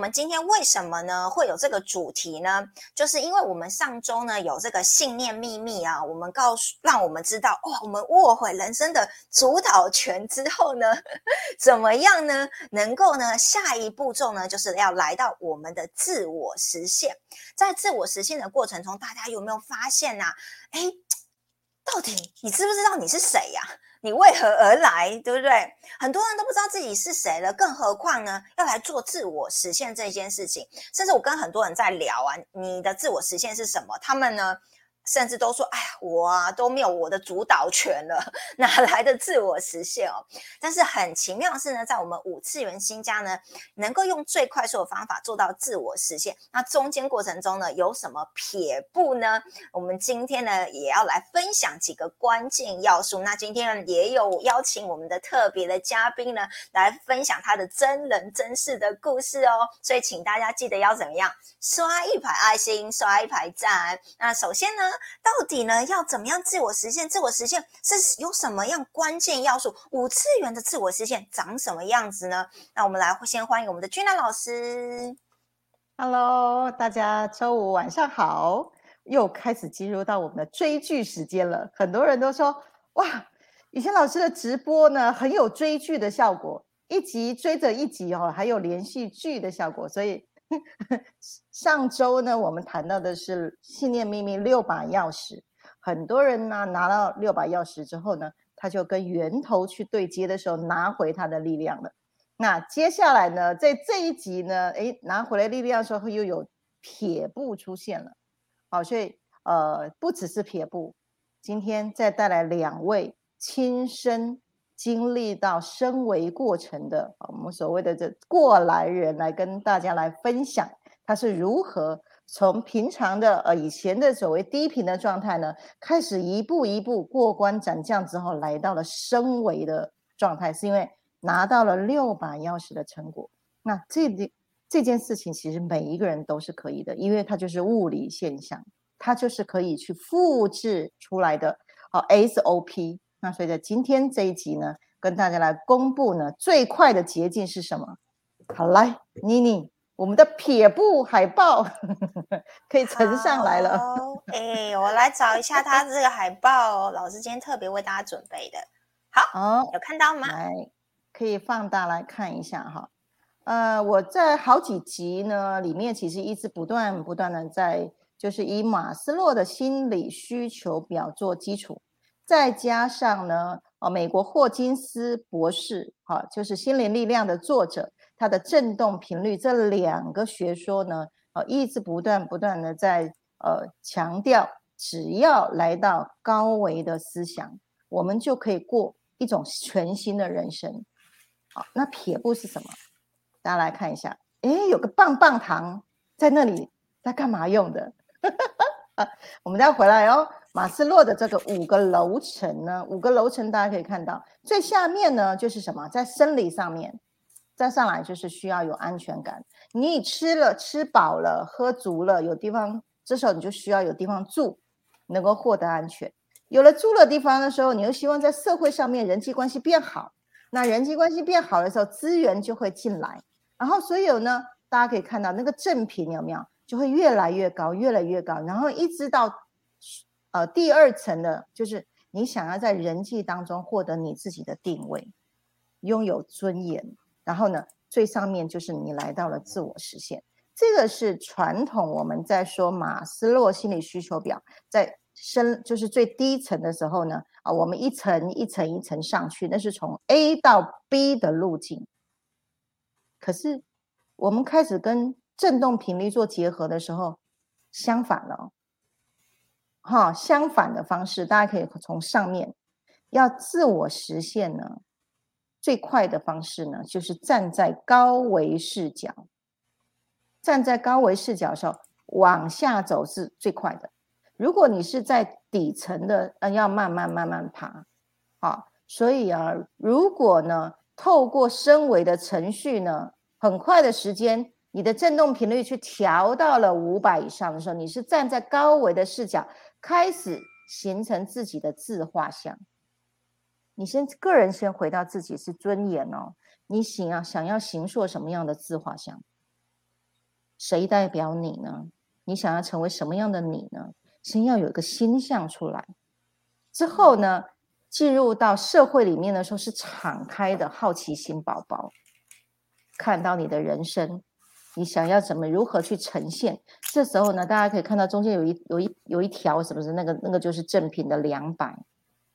我们今天为什么呢会有这个主题呢？就是因为我们上周呢有这个信念秘密啊，我们告诉让我们知道，哇，我们握回人生的主导权之后呢，怎么样呢？能够呢下一步骤呢，就是要来到我们的自我实现。在自我实现的过程中，大家有没有发现呐？哎，到底你知不知道你是谁呀？你为何而来，对不对？很多人都不知道自己是谁了，更何况呢，要来做自我实现这件事情。甚至我跟很多人在聊啊，你的自我实现是什么？他们呢？甚至都说：“哎呀，我啊都没有我的主导权了，哪来的自我实现哦？”但是很奇妙的是呢，在我们五次元新家呢，能够用最快速的方法做到自我实现。那中间过程中呢，有什么撇步呢？我们今天呢，也要来分享几个关键要素。那今天呢也有邀请我们的特别的嘉宾呢，来分享他的真人真事的故事哦。所以请大家记得要怎么样，刷一排爱心，刷一排赞。那首先呢。到底呢要怎么样自我实现？自我实现是有什么样关键要素？五次元的自我实现长什么样子呢？那我们来先欢迎我们的君娜老师。Hello，大家周五晚上好，又开始进入到我们的追剧时间了。很多人都说，哇，以前老师的直播呢很有追剧的效果，一集追着一集哦，还有连续剧的效果，所以。上周呢，我们谈到的是信念秘密六把钥匙。很多人呢拿到六把钥匙之后呢，他就跟源头去对接的时候，拿回他的力量了。那接下来呢，在这一集呢，诶，拿回来力量的时候，又有撇步出现了。好，所以呃，不只是撇步，今天再带来两位亲身。经历到升维过程的，我们所谓的这过来人来跟大家来分享，他是如何从平常的呃以前的所谓低频的状态呢，开始一步一步过关斩将之后，来到了升维的状态，是因为拿到了六把钥匙的成果。那这件这件事情其实每一个人都是可以的，因为它就是物理现象，它就是可以去复制出来的。好，SOP。那所以在今天这一集呢，跟大家来公布呢最快的捷径是什么？好，来妮妮，我们的撇步海报 可以呈上来了。哎，我来找一下他这个海报，老师今天特别为大家准备的。好，哦有看到吗？来，可以放大来看一下哈。呃，我在好几集呢里面，其实一直不断不断的在，就是以马斯洛的心理需求表做基础。再加上呢，哦，美国霍金斯博士，哈，就是心灵力量的作者，他的振动频率这两个学说呢，呃，一直不断不断的在呃强调，只要来到高维的思想，我们就可以过一种全新的人生。好，那撇步是什么？大家来看一下，诶，有个棒棒糖在那里，在干嘛用的？我们再回来哦。马斯洛的这个五个楼层呢，五个楼层大家可以看到，最下面呢就是什么，在生理上面，再上来就是需要有安全感。你吃了吃饱了，喝足了，有地方，这时候你就需要有地方住，能够获得安全。有了住的地方的时候，你又希望在社会上面人际关系变好。那人际关系变好的时候，资源就会进来。然后所有呢，大家可以看到那个正品有没有？就会越来越高，越来越高，然后一直到，呃，第二层的，就是你想要在人际当中获得你自己的定位，拥有尊严，然后呢，最上面就是你来到了自我实现。这个是传统我们在说马斯洛心理需求表，在深就是最低层的时候呢，啊，我们一层一层一层上去，那是从 A 到 B 的路径。可是我们开始跟振动频率做结合的时候，相反了，哈，相反的方式，大家可以从上面要自我实现呢，最快的方式呢，就是站在高维视角，站在高维视角的时候往下走是最快的。如果你是在底层的，呃，要慢慢慢慢爬，好，所以啊，如果呢，透过升维的程序呢，很快的时间。你的振动频率去调到了五百以上的时候，你是站在高维的视角，开始形成自己的自画像。你先个人先回到自己是尊严哦，你想要想要形塑什么样的自画像？谁代表你呢？你想要成为什么样的你呢？先要有一个心象出来，之后呢，进入到社会里面的时候是敞开的好奇心宝宝，看到你的人生，你想要怎么如何去呈现？这时候呢，大家可以看到中间有一有一有一条，是不是那个那个就是正品的两百，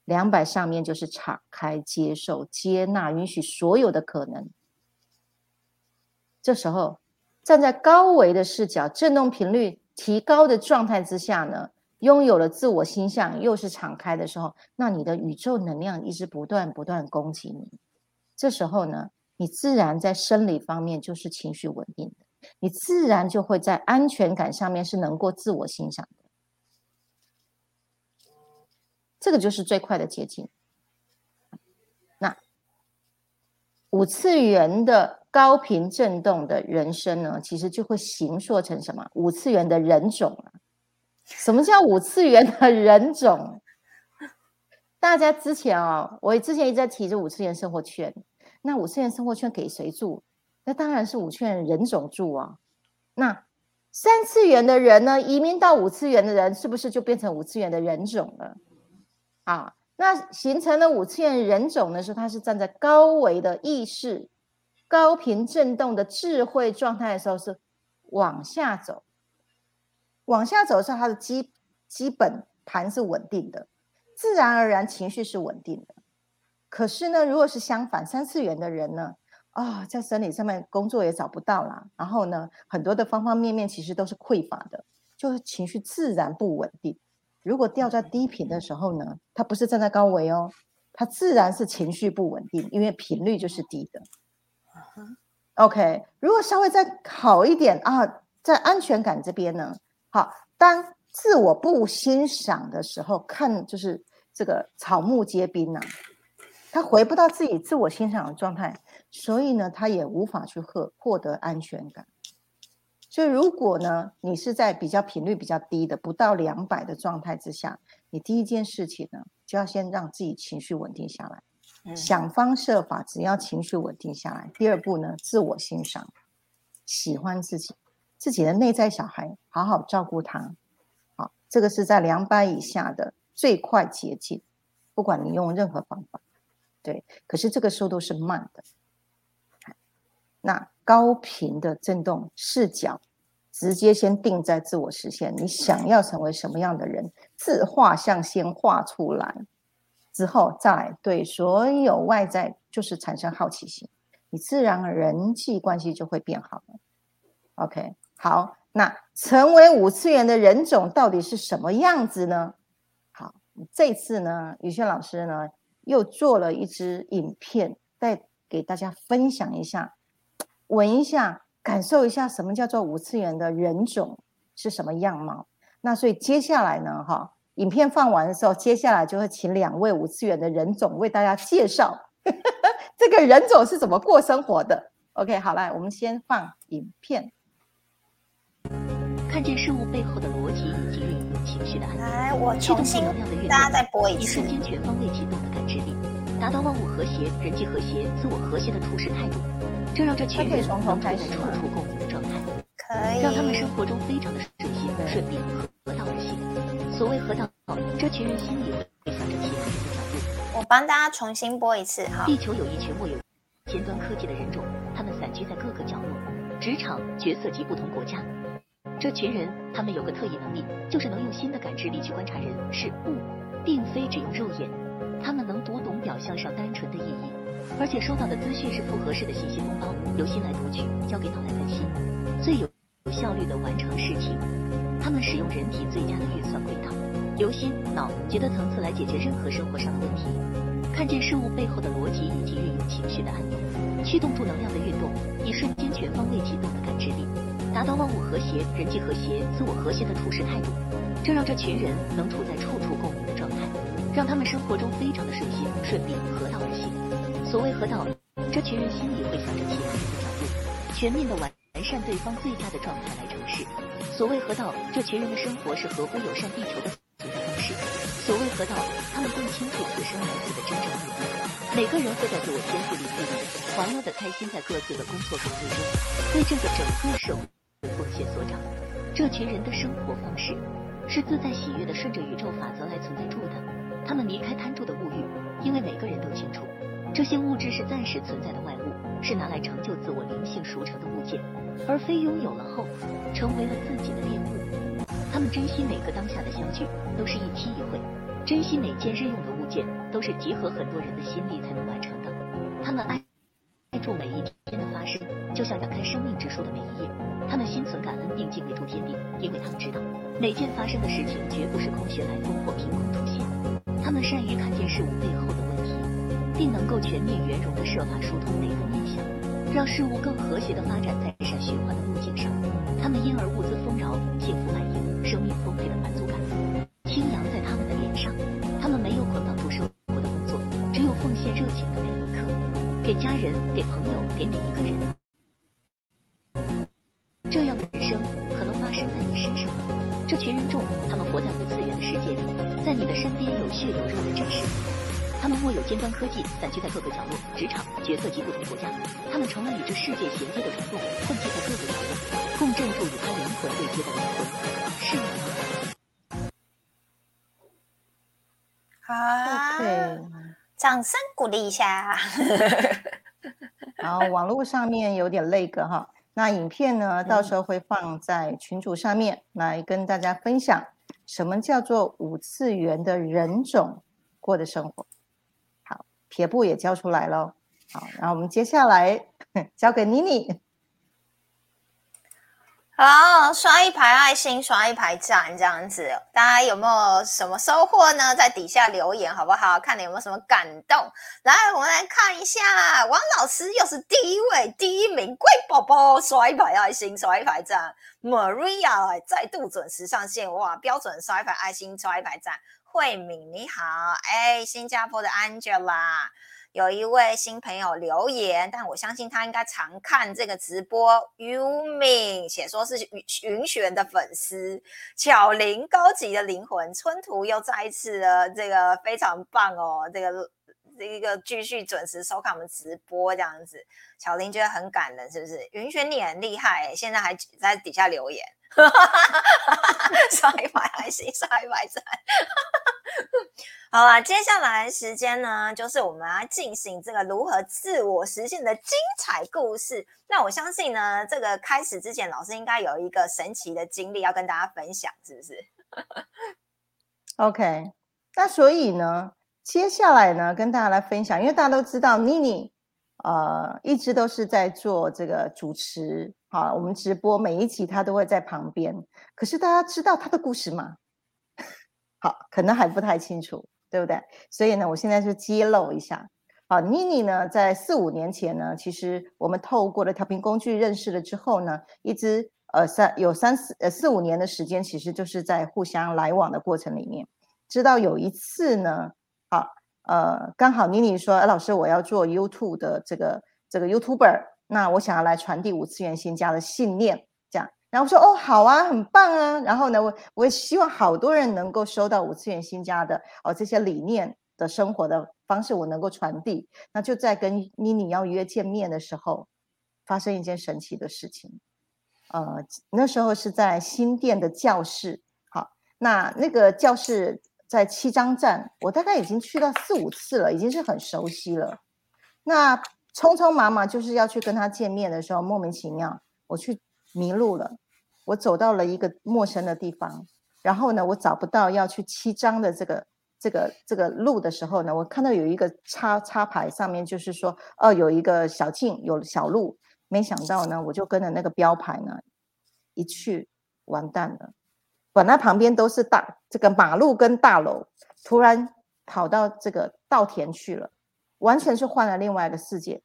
两百上面就是敞开、接受、接纳、允许所有的可能。这时候站在高维的视角，振动频率。提高的状态之下呢，拥有了自我心象，又是敞开的时候，那你的宇宙能量一直不断不断攻击你。这时候呢，你自然在生理方面就是情绪稳定的，你自然就会在安全感上面是能够自我欣赏的。这个就是最快的捷径。那五次元的。高频振动的人生呢，其实就会形塑成什么？五次元的人种啊？什么叫五次元的人种？大家之前啊，我之前一直在提这五次元生活圈。那五次元生活圈给谁住？那当然是五次元人种住啊。那三次元的人呢？移民到五次元的人，是不是就变成五次元的人种了？啊，那形成了五次元人种的时候，他是站在高维的意识。高频振动的智慧状态的时候是往下走，往下走的时候，他的基基本盘是稳定的，自然而然情绪是稳定的。可是呢，如果是相反，三次元的人呢，啊，在生理上面工作也找不到啦，然后呢，很多的方方面面其实都是匮乏的，就是情绪自然不稳定。如果掉在低频的时候呢，它不是站在高维哦，它自然是情绪不稳定，因为频率就是低的。OK，如果稍微再好一点啊，在安全感这边呢，好，当自我不欣赏的时候，看就是这个草木皆兵呐，他回不到自己自我欣赏的状态，所以呢，他也无法去获获得安全感。所以，如果呢，你是在比较频率比较低的，不到两百的状态之下，你第一件事情呢，就要先让自己情绪稳定下来。想方设法，只要情绪稳定下来。第二步呢，自我欣赏，喜欢自己，自己的内在小孩，好好照顾他。好，这个是在两百以下的最快捷径。不管你用任何方法，对，可是这个速度是慢的。那高频的震动视角，直接先定在自我实现。你想要成为什么样的人，自画像先画出来。之后再来对所有外在就是产生好奇心，你自然人际关系就会变好了。OK，好，那成为五次元的人种到底是什么样子呢？好，这次呢，宇轩老师呢又做了一支影片，带给大家分享一下，闻一下，感受一下什么叫做五次元的人种是什么样貌。那所以接下来呢，哈。影片放完的时候，接下来就会请两位五次元的人种为大家介绍 这个人种是怎么过生活的。OK，好来，我们先放影片，看见事物背后的逻辑以及运用情绪的安排。来，我重新大家再播一次，一瞬间全方位启动的感知力，达到万物和谐、人际和谐、自我和谐的处事态度，这让这群人能处在处处共赢的状态，可以让他们生活中非常的顺心、顺利、合道而行。所谓合道，这群人心里会想着其他人的角度。我帮大家重新播一次哈。地球有一群握有尖端科技的人种，他们散居在各个角落，职场、角色及不同国家。这群人，他们有个特异能力，就是能用新的感知力去观察人事物，并非只用肉眼。他们能读懂表象上单纯的意义，而且收到的资讯是复合式的信息风暴，由心来读取，交给脑来分析，最有有效率的完成事情。他们使用人体最佳的运算轨道，由心、脑、觉的层次来解决任何生活上的问题，看见事物背后的逻辑以及运用情绪的按钮，驱动住能量的运动，以瞬间全方位启动的感知力，达到万物和谐、人际和谐、自我和谐的处事态度，这让这群人能处在处，让他们生活中非常的顺心、顺利、合道而行。所谓合道，这群人心里会想着其他人的角度，全面的完完善对方最佳的状态来成事。所谓河道，这群人的生活是合乎友善地球的存在方式。所谓河道，他们更清楚此生来自的真正目的。每个人会在自我天赋里自立，欢乐的开心在各自的工作岗位中，为这个整个社会贡献所长这群人的生活方式是自在喜悦的，顺着宇宙法则来存在住的。他们离开贪住的物欲，因为每个人都清楚，这些物质是暂时存在的外物，是拿来成就自我灵性熟成的物件，而非拥有了后成为了自己的恋物。他们珍惜每个当下的相聚，都是一期一会；珍惜每件日用的物件，都是集合很多人的心力才能完成的。他们爱爱住每一天的发生，就像打开生命之书的每一页。他们心存感恩并敬畏住天地，因为他们知道每件发生的事情绝不是空穴来风或凭空出现。他们善于看见事物背后的问题，并能够全面圆融的设法疏通每个面向，让事物更和谐的发展在善循环的路径上。他们因而物资丰饶，幸福满盈，生命丰沛的满足感轻扬在他们的脸上。他们没有捆绑住生活的工作，只有奉献热情的每一刻，给家人，给朋友，给每一个人。这群人众，他们活在五次元的世界里，在你的身边有血有肉的战士。他们握有尖端科技，散居在各个角落，职场、角色及不同国家。他们成了与这世界衔接的虫洞，混迹在各个角落，共振住与他灵魂对接的灵魂。是吗？好 OK，掌声鼓励一下。然后网络上面有点那个哈，那影片呢，到时候会放在群组上面来跟大家分享，什么叫做五次元的人种过的生活。好，撇步也交出来喽。好，然后我们接下来 交给妮妮。好，刷一排爱心，刷一排赞，这样子，大家有没有什么收获呢？在底下留言好不好？看你有没有什么感动。来，我们来看一下，王老师又是第一位，第一名，乖宝宝，刷一排爱心，刷一排赞。Maria 再度准时上线，哇，标准刷一排爱心，刷一排赞。慧敏你好，哎，新加坡的 Angela。有一位新朋友留言，但我相信他应该常看这个直播。Umin 写说是云云璇的粉丝，巧玲高级的灵魂，春图又再一次的这个非常棒哦，这个这一个继续准时收看我们直播这样子，巧玲觉得很感人，是不是？云璇你很厉害，现在还在底下留言，刷一排爱心，刷一排赞。好了，接下来时间呢，就是我们要进行这个如何自我实现的精彩故事。那我相信呢，这个开始之前，老师应该有一个神奇的经历要跟大家分享，是不是？OK，那所以呢，接下来呢，跟大家来分享，因为大家都知道妮妮，呃，一直都是在做这个主持，好，我们直播每一集她都会在旁边。可是大家知道她的故事吗？好，可能还不太清楚。对不对？所以呢，我现在就揭露一下。好，妮妮呢，在四五年前呢，其实我们透过了调频工具认识了之后呢，一直呃三有三四呃四五年的时间，其实就是在互相来往的过程里面。直到有一次呢，好呃，刚好妮妮说，哎，老师，我要做 YouTube 的这个这个 YouTuber，那我想要来传递五次元新家的信念。然后说哦好啊，很棒啊。然后呢，我我也希望好多人能够收到五次元新家的哦这些理念的生活的方式，我能够传递。那就在跟妮妮要约见面的时候，发生一件神奇的事情。呃，那时候是在新店的教室，好，那那个教室在七张站，我大概已经去到四五次了，已经是很熟悉了。那匆匆忙忙就是要去跟他见面的时候，莫名其妙我去迷路了。我走到了一个陌生的地方，然后呢，我找不到要去七张的这个这个这个路的时候呢，我看到有一个插插牌，上面就是说，哦，有一个小径，有小路。没想到呢，我就跟着那个标牌呢，一去完蛋了。本来旁边都是大这个马路跟大楼，突然跑到这个稻田去了，完全是换了另外一个世界。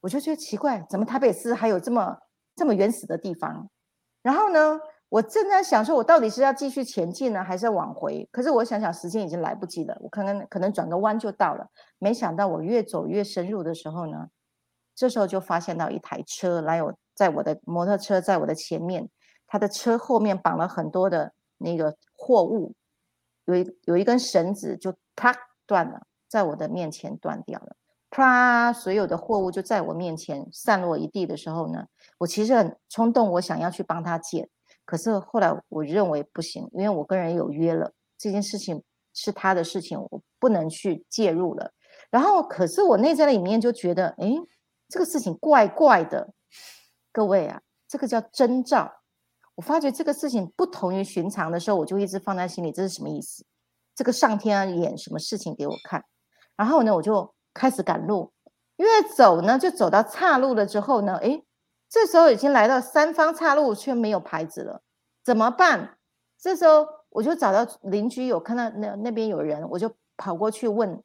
我就觉得奇怪，怎么台北市还有这么这么原始的地方？然后呢，我正在想说，我到底是要继续前进呢，还是要往回？可是我想想，时间已经来不及了，我可能可能转个弯就到了。没想到我越走越深入的时候呢，这时候就发现到一台车来，有在我的摩托车在我的前面，他的车后面绑了很多的那个货物，有一有一根绳子就啪断了，在我的面前断掉了。啪！所有的货物就在我面前散落一地的时候呢，我其实很冲动，我想要去帮他捡。可是后来我认为不行，因为我跟人有约了，这件事情是他的事情，我不能去介入了。然后，可是我内在的里面就觉得，哎，这个事情怪怪的。各位啊，这个叫征兆。我发觉这个事情不同于寻常的时候，我就一直放在心里，这是什么意思？这个上天演什么事情给我看？然后呢，我就开始赶路，越走呢，就走到岔路了之后呢，哎，这时候已经来到三方岔路，却没有牌子了，怎么办？这时候我就找到邻居，有看到那那边有人，我就跑过去问，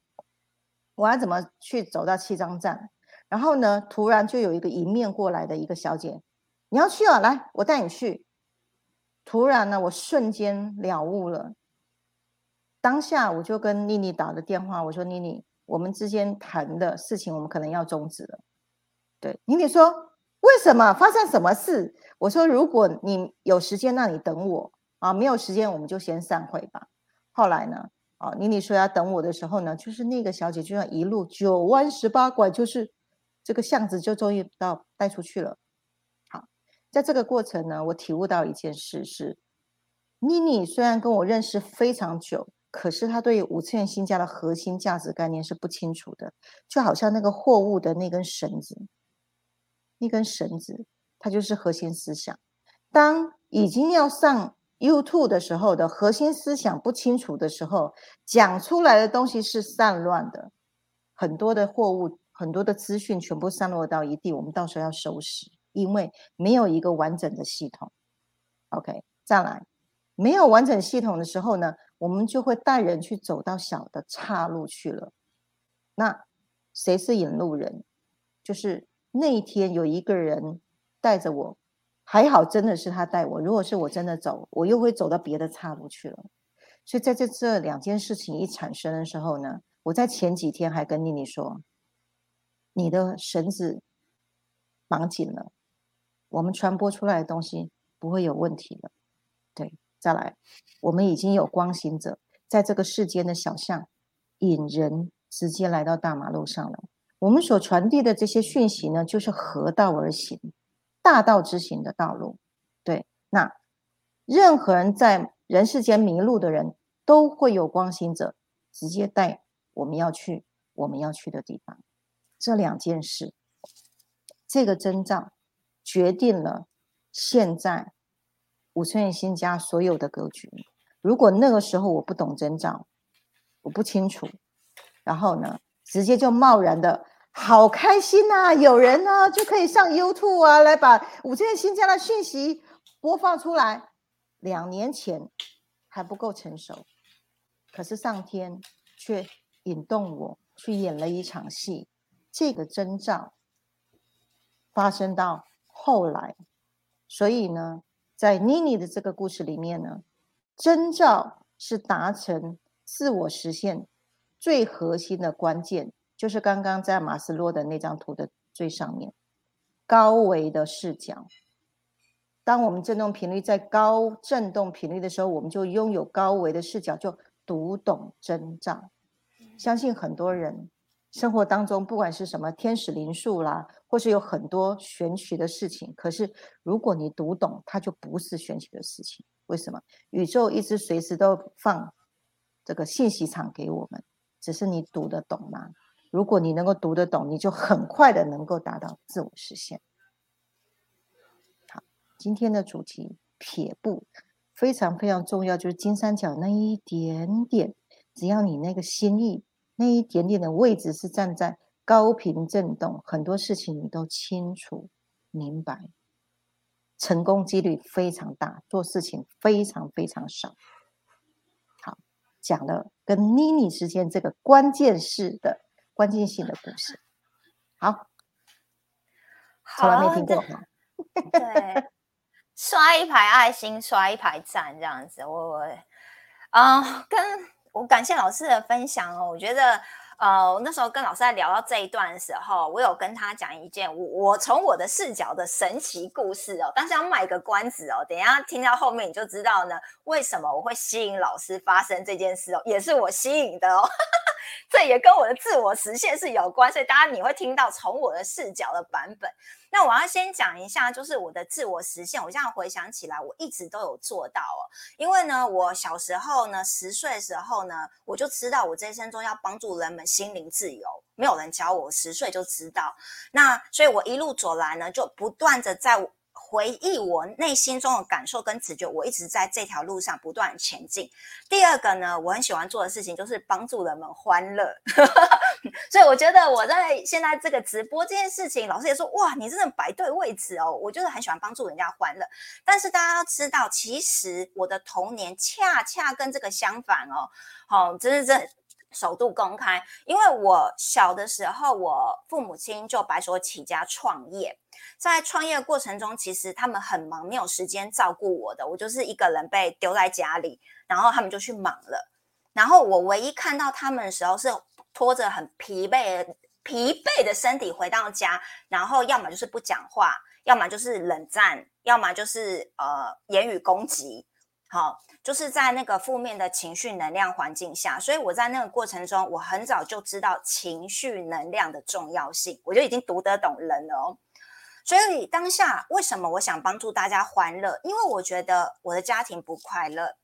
我要怎么去走到七张站？然后呢，突然就有一个迎面过来的一个小姐，你要去啊？来，我带你去。突然呢，我瞬间了悟了。当下我就跟妮妮打了电话，我说：“妮妮，我们之间谈的事情，我们可能要终止了。”对，妮妮说：“为什么？发生什么事？”我说：“如果你有时间，那你等我啊；没有时间，我们就先散会吧。”后来呢，啊，妮妮说要等我的时候呢，就是那个小姐就像一路九弯十八拐，就是这个巷子就终于到带出去了。好在这个过程呢，我体悟到一件事是，妮妮虽然跟我认识非常久，可是他对五次元新家的核心价值概念是不清楚的，就好像那个货物的那根绳子，那根绳子它就是核心思想。当已经要上 YouTube 的时候的核心思想不清楚的时候，讲出来的东西是散乱的，很多的货物、很多的资讯全部散落到一地，我们到时候要收拾。因为没有一个完整的系统，OK，再来，没有完整系统的时候呢，我们就会带人去走到小的岔路去了。那谁是引路人？就是那一天有一个人带着我，还好真的是他带我。如果是我真的走，我又会走到别的岔路去了。所以在这这两件事情一产生的时候呢，我在前几天还跟妮妮说，你的绳子绑紧了。我们传播出来的东西不会有问题的，对，再来，我们已经有光行者在这个世间的小巷引人直接来到大马路上了。我们所传递的这些讯息呢，就是合道而行，大道之行的道路。对，那任何人在人世间迷路的人都会有光行者直接带我们要去我们要去的地方。这两件事，这个征兆。决定了现在五村新家所有的格局。如果那个时候我不懂征兆，我不清楚，然后呢，直接就贸然的，好开心呐！有人呢就可以上 YouTube 啊，来把五村新家的讯息播放出来。两年前还不够成熟，可是上天却引动我去演了一场戏。这个征兆发生到。后来，所以呢，在妮妮的这个故事里面呢，征兆是达成自我实现最核心的关键，就是刚刚在马斯洛的那张图的最上面，高维的视角。当我们振动频率在高振动频率的时候，我们就拥有高维的视角，就读懂征兆。相信很多人。生活当中，不管是什么天使灵数啦，或是有很多玄学的事情，可是如果你读懂，它就不是玄学的事情。为什么？宇宙一直随时都放这个信息场给我们，只是你读得懂吗？如果你能够读得懂，你就很快的能够达到自我实现。好，今天的主题撇步非常非常重要，就是金三角那一点点，只要你那个心意。那一点点的位置是站在高频震动，很多事情你都清楚明白，成功几率非常大，做事情非常非常少。好，讲了跟妮妮之间这个关键式的关键性的故事。好，从来没听过哈。对，刷一排爱心，刷一排赞，这样子，我我啊跟。我感谢老师的分享哦，我觉得，呃，那时候跟老师在聊到这一段的时候，我有跟他讲一件我我从我的视角的神奇故事哦，但是要卖个关子哦，等一下听到后面你就知道呢，为什么我会吸引老师发生这件事哦，也是我吸引的哦，这也跟我的自我实现是有关，所以大家你会听到从我的视角的版本。那我要先讲一下，就是我的自我实现。我现在回想起来，我一直都有做到哦。因为呢，我小时候呢，十岁的时候呢，我就知道我这一生中要帮助人们心灵自由。没有人教我，十岁就知道。那所以，我一路走来呢，就不断的在。回忆我内心中的感受跟直觉，我一直在这条路上不断前进。第二个呢，我很喜欢做的事情就是帮助人们欢乐，所以我觉得我在现在这个直播这件事情，老师也说哇，你真的摆对位置哦。我就是很喜欢帮助人家欢乐，但是大家要知道，其实我的童年恰恰跟这个相反哦。好，真是这。首度公开，因为我小的时候，我父母亲就白手起家创业，在创业过程中，其实他们很忙，没有时间照顾我的，我就是一个人被丢在家里，然后他们就去忙了，然后我唯一看到他们的时候，是拖着很疲惫、疲惫的身体回到家，然后要么就是不讲话，要么就是冷战，要么就是呃言语攻击。好，就是在那个负面的情绪能量环境下，所以我在那个过程中，我很早就知道情绪能量的重要性，我就已经读得懂人了哦。所以当下为什么我想帮助大家欢乐？因为我觉得我的家庭不快乐，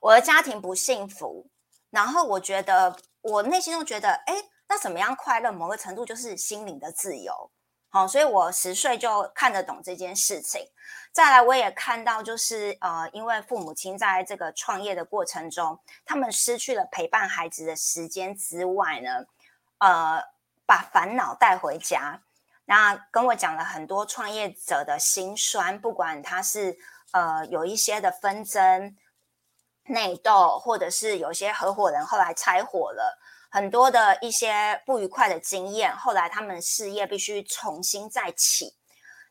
我的家庭不幸福，然后我觉得我内心中觉得，哎，那怎么样快乐？某个程度就是心灵的自由。好，所以我十岁就看得懂这件事情。再来，我也看到，就是呃，因为父母亲在这个创业的过程中，他们失去了陪伴孩子的时间之外呢，呃，把烦恼带回家。那跟我讲了很多创业者的辛酸，不管他是呃有一些的纷争、内斗，或者是有些合伙人后来拆伙了，很多的一些不愉快的经验，后来他们事业必须重新再起。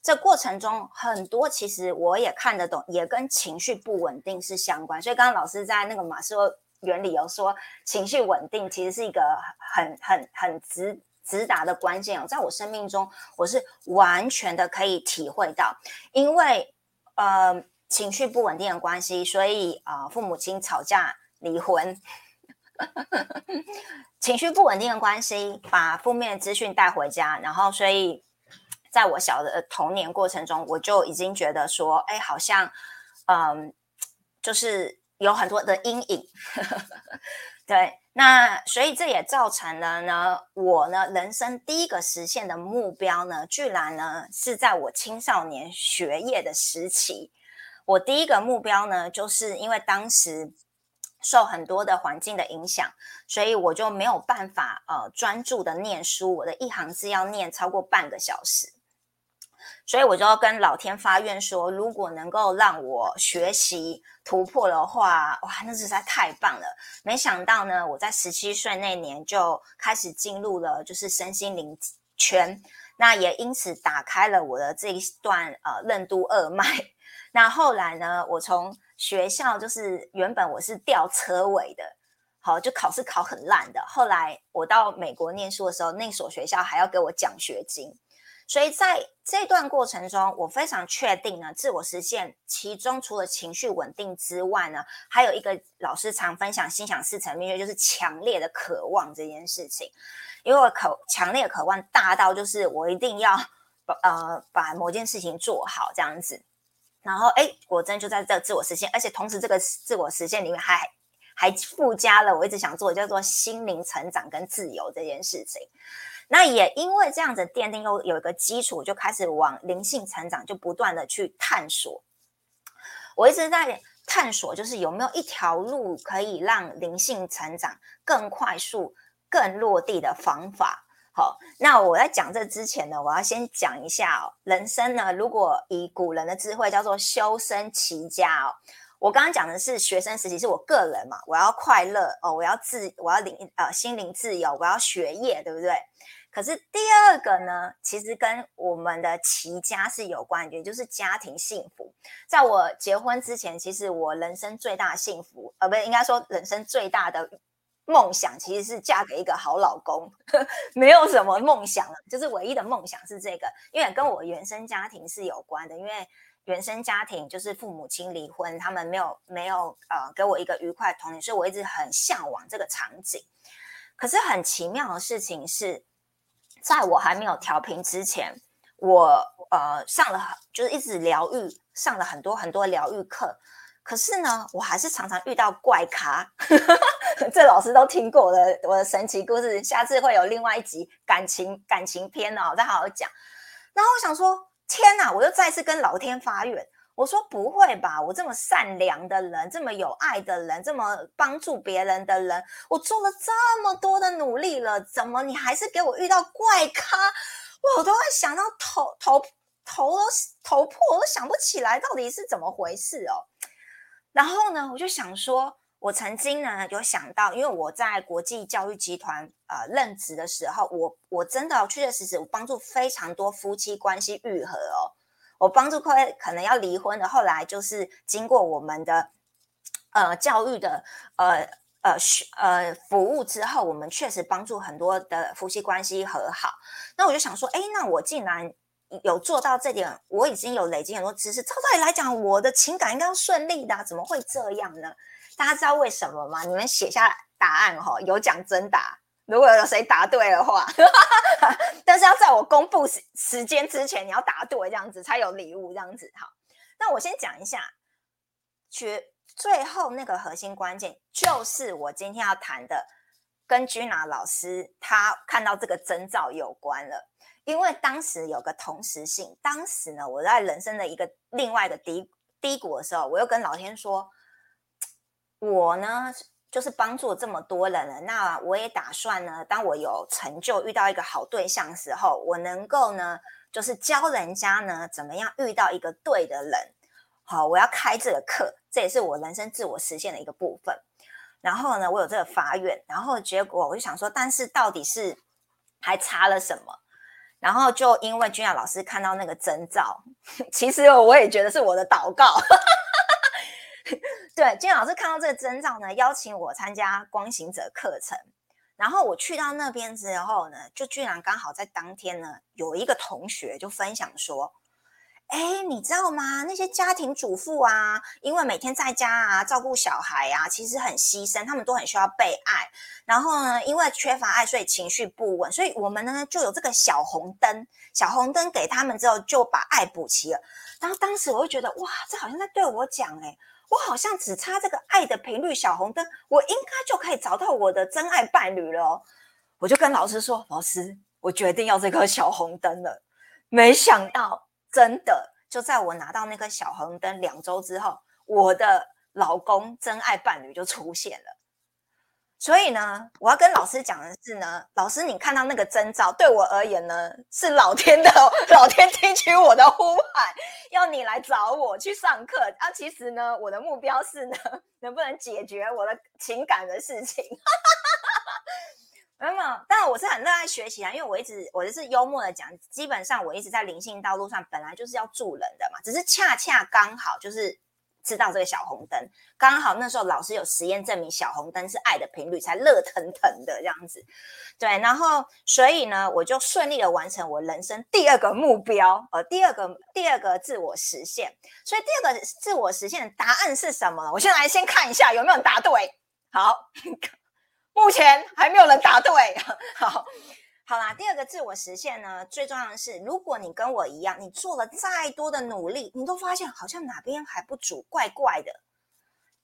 这过程中很多，其实我也看得懂，也跟情绪不稳定是相关。所以刚刚老师在那个马斯洛原理有说，情绪稳定其实是一个很很很直直达的关键。在我生命中，我是完全的可以体会到，因为呃情绪不稳定的关系，所以啊父母亲吵架离婚，情绪不稳定的关系，把负面的资讯带回家，然后所以。在我小的童年过程中，我就已经觉得说，哎，好像，嗯，就是有很多的阴影。对，那所以这也造成了呢，我呢人生第一个实现的目标呢，居然呢是在我青少年学业的时期。我第一个目标呢，就是因为当时受很多的环境的影响，所以我就没有办法呃专注的念书，我的一行字要念超过半个小时。所以我就跟老天发愿说，如果能够让我学习突破的话，哇，那实在太棒了！没想到呢，我在十七岁那年就开始进入了就是身心灵圈，那也因此打开了我的这一段呃任督二脉。那后来呢，我从学校就是原本我是吊车尾的，好就考试考很烂的。后来我到美国念书的时候，那所学校还要给我奖学金。所以在这段过程中，我非常确定呢，自我实现其中除了情绪稳定之外呢，还有一个老师常分享心想事成秘诀，就是强烈的渴望这件事情。因为我渴强烈渴望大到就是我一定要把呃把某件事情做好这样子。然后哎，果真就在这自我实现，而且同时这个自我实现里面还还附加了我一直想做叫做心灵成长跟自由这件事情。那也因为这样子奠定又有一个基础，就开始往灵性成长，就不断的去探索。我一直在探索，就是有没有一条路可以让灵性成长更快速、更落地的方法。好，那我在讲这之前呢，我要先讲一下哦，人生呢，如果以古人的智慧叫做修身齐家哦。我刚刚讲的是学生时期，是我个人嘛，我要快乐哦，我要自，我要灵呃心灵自由，我要学业，对不对？可是第二个呢，其实跟我们的齐家是有关，也就是家庭幸福。在我结婚之前，其实我人生最大幸福，呃，不是应该说人生最大的梦想，其实是嫁给一个好老公，没有什么梦想了，就是唯一的梦想是这个，因为跟我原生家庭是有关的，因为。原生家庭就是父母亲离婚，他们没有没有呃给我一个愉快童年，所以我一直很向往这个场景。可是很奇妙的事情是，在我还没有调频之前，我呃上了就是一直疗愈，上了很多很多疗愈课，可是呢，我还是常常遇到怪咖。这老师都听过我的我的神奇故事，下次会有另外一集感情感情篇哦，再好好讲。然后我想说，天哪！我又再次跟老天发愿。我说不会吧，我这么善良的人，这么有爱的人，这么帮助别人的人，我做了这么多的努力了，怎么你还是给我遇到怪咖？我都会想到头头头都头破，我都想不起来到底是怎么回事哦。然后呢，我就想说，我曾经呢有想到，因为我在国际教育集团呃任职的时候，我我真的确确实实我帮助非常多夫妻关系愈合哦。我帮助快可能要离婚的，后来就是经过我们的呃教育的呃呃呃服务之后，我们确实帮助很多的夫妻关系和好。那我就想说，哎，那我既然有做到这点，我已经有累积很多知识，照道理来讲，我的情感应该要顺利的，怎么会这样呢？大家知道为什么吗？你们写下答案哈，有奖真答。如果有谁答对的话，但是要在我公布时时间之前，你要答对，这样子才有礼物。这样子好，那我先讲一下，绝最后那个核心关键就是我今天要谈的，跟君娜老师他看到这个征兆有关了。因为当时有个同时性，当时呢，我在人生的一个另外的低低谷的时候，我又跟老天说，我呢。就是帮助这么多人了，那我也打算呢，当我有成就、遇到一个好对象时候，我能够呢，就是教人家呢，怎么样遇到一个对的人。好，我要开这个课，这也是我人生自我实现的一个部分。然后呢，我有这个发愿，然后结果我就想说，但是到底是还差了什么？然后就因为君雅老师看到那个征兆，其实我也觉得是我的祷告。对，金老师看到这个征兆呢，邀请我参加光行者课程。然后我去到那边之后呢，就居然刚好在当天呢，有一个同学就分享说。哎，你知道吗？那些家庭主妇啊，因为每天在家啊照顾小孩啊，其实很牺牲，他们都很需要被爱。然后呢，因为缺乏爱，所以情绪不稳。所以我们呢就有这个小红灯，小红灯给他们之后，就把爱补齐了。然后当时我就觉得，哇，这好像在对我讲，哎，我好像只差这个爱的频率小红灯，我应该就可以找到我的真爱伴侣了。我就跟老师说，老师，我决定要这颗小红灯了。没想到。真的，就在我拿到那个小红灯两周之后，我的老公真爱伴侣就出现了。所以呢，我要跟老师讲的是呢，老师你看到那个征兆，对我而言呢，是老天的 老天听取我的呼喊，要你来找我去上课。啊，其实呢，我的目标是呢，能不能解决我的情感的事情。没有，但我是很热爱学习啊，因为我一直我就是幽默的讲，基本上我一直在灵性道路上，本来就是要助人的嘛，只是恰恰刚好就是知道这个小红灯，刚好那时候老师有实验证明小红灯是爱的频率，才热腾腾的这样子，对，然后所以呢，我就顺利的完成我人生第二个目标，呃，第二个第二个自我实现，所以第二个自我实现的答案是什么？我先来先看一下有没有答对，好。目前还没有人答对。好，好啦。第二个自我实现呢，最重要的是，如果你跟我一样，你做了再多的努力，你都发现好像哪边还不足，怪怪的。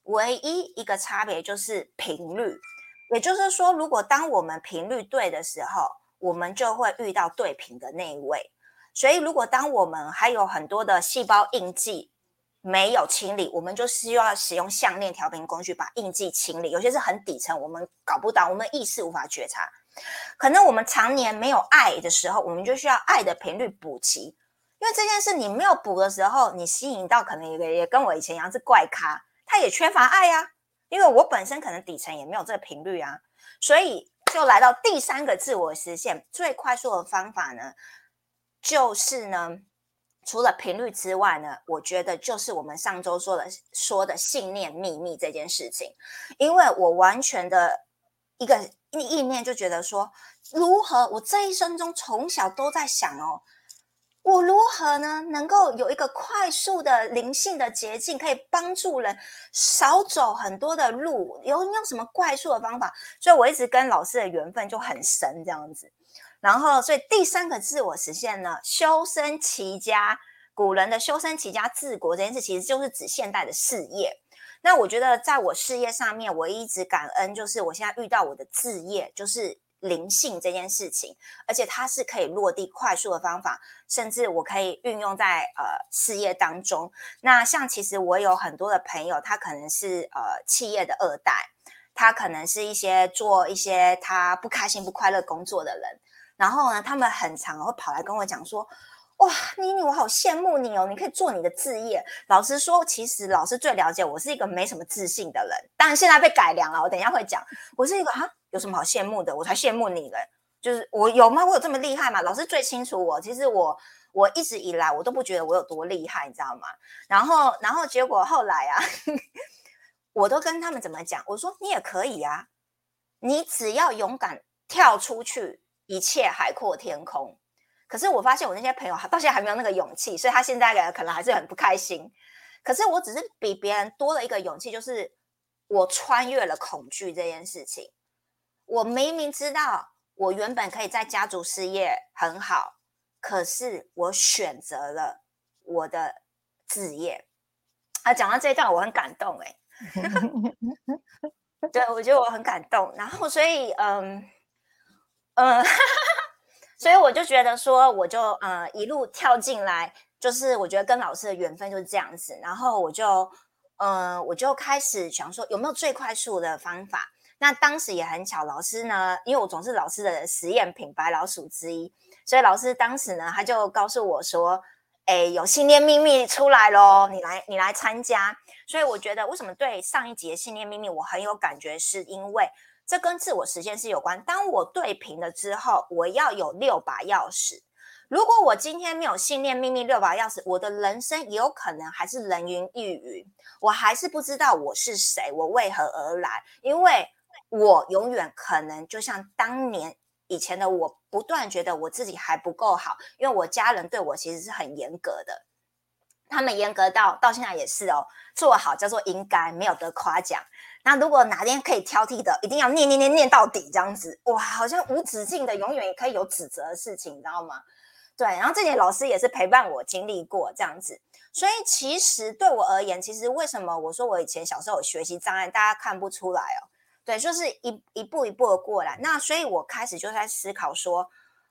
唯一一个差别就是频率，也就是说，如果当我们频率对的时候，我们就会遇到对频的那一位。所以，如果当我们还有很多的细胞印记，没有清理，我们就需要使用项链调频工具把印记清理。有些是很底层，我们搞不到，我们意识无法觉察。可能我们常年没有爱的时候，我们就需要爱的频率补齐。因为这件事你没有补的时候，你吸引到可能也也跟我以前一样是怪咖，他也缺乏爱呀。因为我本身可能底层也没有这个频率啊，所以就来到第三个自我实现最快速的方法呢，就是呢。除了频率之外呢，我觉得就是我们上周说的说的信念秘密这件事情，因为我完全的一个意念就觉得说，如何我这一生中从小都在想哦，我如何呢能够有一个快速的灵性的捷径，可以帮助人少走很多的路，有用什么快速的方法？所以我一直跟老师的缘分就很深这样子。然后，所以第三个自我实现呢，修身齐家。古人的修身齐家治国这件事，其实就是指现代的事业。那我觉得，在我事业上面，我一直感恩，就是我现在遇到我的置业，就是灵性这件事情，而且它是可以落地快速的方法，甚至我可以运用在呃事业当中。那像其实我有很多的朋友，他可能是呃企业的二代，他可能是一些做一些他不开心不快乐工作的人，然后呢，他们很常会跑来跟我讲说。哇，妮妮，我好羡慕你哦！你可以做你的置业。老实说，其实老师最了解我是一个没什么自信的人，但现在被改良了。我等一下会讲，我是一个啊，有什么好羡慕的？我才羡慕你嘞！就是我有吗？我有这么厉害吗？老师最清楚我。其实我我一直以来我都不觉得我有多厉害，你知道吗？然后然后结果后来啊，我都跟他们怎么讲？我说你也可以啊，你只要勇敢跳出去，一切海阔天空。可是我发现我那些朋友到现在还没有那个勇气，所以他现在可能还是很不开心。可是我只是比别人多了一个勇气，就是我穿越了恐惧这件事情。我明明知道我原本可以在家族事业很好，可是我选择了我的职业。啊，讲到这一段我很感动哎，对我觉得我很感动。然后所以嗯嗯。所以我就觉得说，我就呃一路跳进来，就是我觉得跟老师的缘分就是这样子。然后我就呃我就开始想说，有没有最快速的方法？那当时也很巧，老师呢，因为我总是老师的实验品白老鼠之一，所以老师当时呢，他就告诉我说，哎，有信念秘密出来喽，你来你来参加。所以我觉得为什么对上一集的信念秘密我很有感觉，是因为。这跟自我实现是有关。当我对平了之后，我要有六把钥匙。如果我今天没有信念秘密六把钥匙，我的人生也有可能还是人云亦云。我还是不知道我是谁，我为何而来。因为我永远可能就像当年以前的我，不断觉得我自己还不够好，因为我家人对我其实是很严格的。他们严格到到现在也是哦，做好叫做应该，没有得夸奖。那如果哪天可以挑剔的，一定要念念念念到底，这样子哇，好像无止境的，永远也可以有指责的事情，你知道吗？对，然后这点老师也是陪伴我经历过这样子，所以其实对我而言，其实为什么我说我以前小时候有学习障碍，大家看不出来哦？对，就是一一步一步的过来。那所以我开始就在思考说，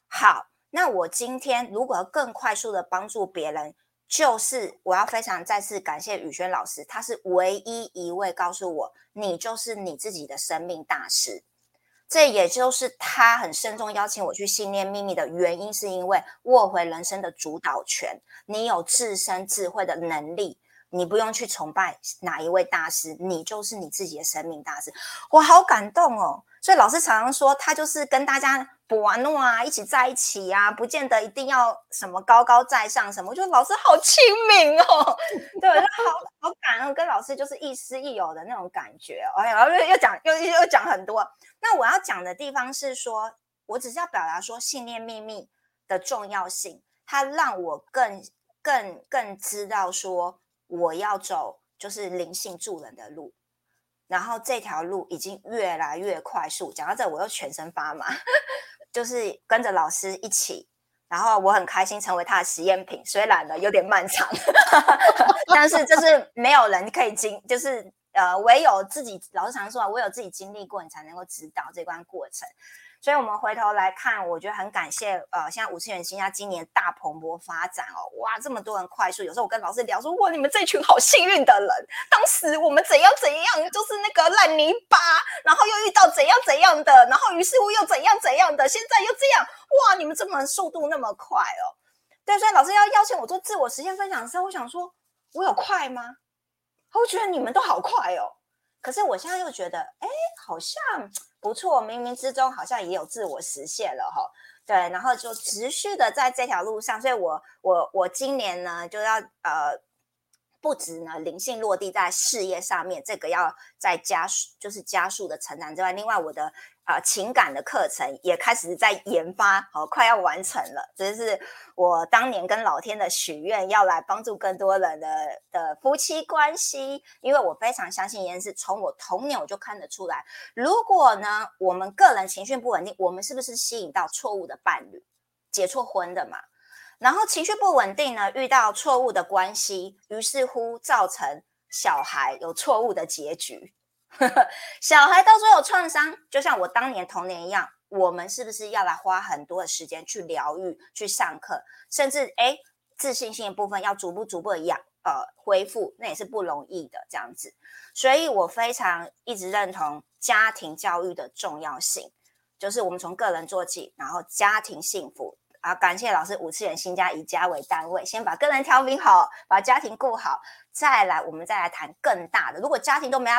好，那我今天如果更快速的帮助别人。就是我要非常再次感谢宇轩老师，他是唯一一位告诉我你就是你自己的生命大师。这也就是他很慎重邀请我去信念秘密的原因，是因为握回人生的主导权，你有自身智慧的能力，你不用去崇拜哪一位大师，你就是你自己的生命大师。我好感动哦！所以老师常常说，他就是跟大家。玩弄啊，一起在一起呀，不见得一定要什么高高在上什么。我觉得老师好亲民哦，对，好好感恩，跟老师就是亦师亦友的那种感觉。哎，然后又又讲又又讲很多。那我要讲的地方是说，我只是要表达说信念秘密的重要性，它让我更更更知道说我要走就是灵性助人的路。然后这条路已经越来越快速。讲到这，我又全身发麻。就是跟着老师一起，然后我很开心成为他的实验品，虽然呢有点漫长，但是就是没有人可以经，就是呃唯有自己，老师常说啊，唯有自己经历过，你才能够知道这关过程。所以，我们回头来看，我觉得很感谢，呃，现在五次元星家今年大蓬勃发展哦，哇，这么多人快速。有时候我跟老师聊说，哇，你们这群好幸运的人，当时我们怎样怎样，就是那个烂泥巴，然后又遇到怎样怎样的，然后于是乎又怎样怎样的，现在又这样，哇，你们这么速度那么快哦。对，所以老师要邀请我做自我实现分享的时候，我想说，我有快吗？我觉得你们都好快哦。可是我现在又觉得，哎，好像不错，冥冥之中好像也有自我实现了哈。对，然后就持续的在这条路上，所以我我我今年呢就要呃，不止呢灵性落地在事业上面，这个要再加速，就是加速的成长之外，另外我的啊，情感的课程也开始在研发，好，快要完成了。这是我当年跟老天的许愿，要来帮助更多人的的夫妻关系。因为我非常相信也是，从我童年我就看得出来，如果呢，我们个人情绪不稳定，我们是不是吸引到错误的伴侣，结错婚的嘛？然后情绪不稳定呢，遇到错误的关系，于是乎造成小孩有错误的结局。小孩到时候有创伤，就像我当年童年一样，我们是不是要来花很多的时间去疗愈、去上课，甚至哎自信心的部分要逐步逐步的养呃恢复，那也是不容易的这样子。所以我非常一直认同家庭教育的重要性，就是我们从个人做起，然后家庭幸福啊。感谢老师五次元新家以家为单位，先把个人调平好，把家庭顾好，再来我们再来谈更大的。如果家庭都没。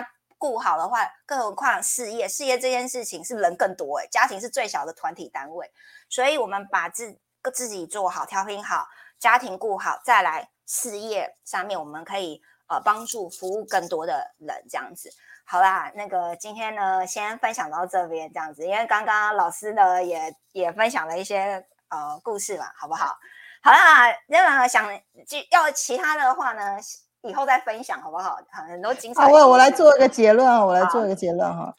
顾好的话，更何况事业，事业这件事情是人更多诶，家庭是最小的团体单位，所以我们把自自己做好，调平好，家庭顾好，再来事业上面，我们可以呃帮助服务更多的人，这样子。好啦，那个今天呢，先分享到这边这样子，因为刚刚老师呢也也分享了一些呃故事嘛，好不好？好啦，那个想就要其他的话呢？以后再分享好不好？很多精彩。好，我我来做一个结论啊，我来做一个结论哈。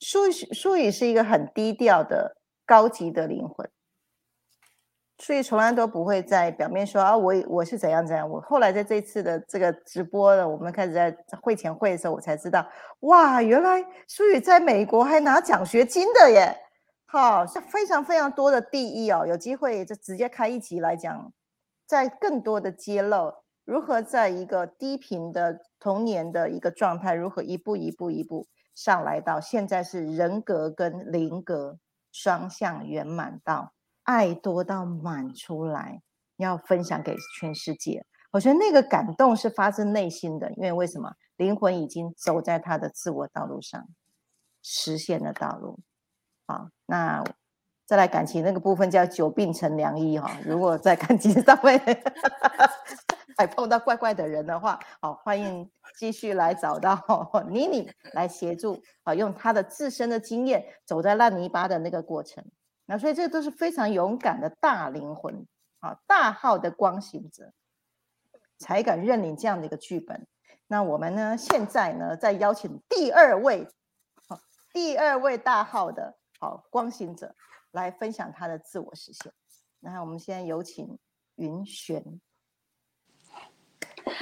舒舒宇是一个很低调的高级的灵魂，所以从来都不会在表面说啊，我我是怎样怎样。我后来在这次的这个直播的，我们开始在会前会的时候，我才知道，哇，原来舒宇在美国还拿奖学金的耶！好，是非常非常多的第一哦，有机会就直接开一集来讲，在更多的揭露。如何在一个低频的童年的一个状态，如何一步一步一步上来到现在是人格跟灵格双向圆满到爱多到满出来，要分享给全世界。我觉得那个感动是发自内心的，因为为什么灵魂已经走在他的自我道路上，实现的道路。好，那再来感情那个部分叫久病成良医哈。如果在感情上面。还碰到怪怪的人的话，好，欢迎继续来找到妮妮来协助啊，用他的自身的经验走在烂泥巴的那个过程。那所以这都是非常勇敢的大灵魂啊，大号的光行者才敢认领这样的一个剧本。那我们呢，现在呢，再邀请第二位，好第二位大号的好光行者来分享他的自我实现。那我们现在有请云璇。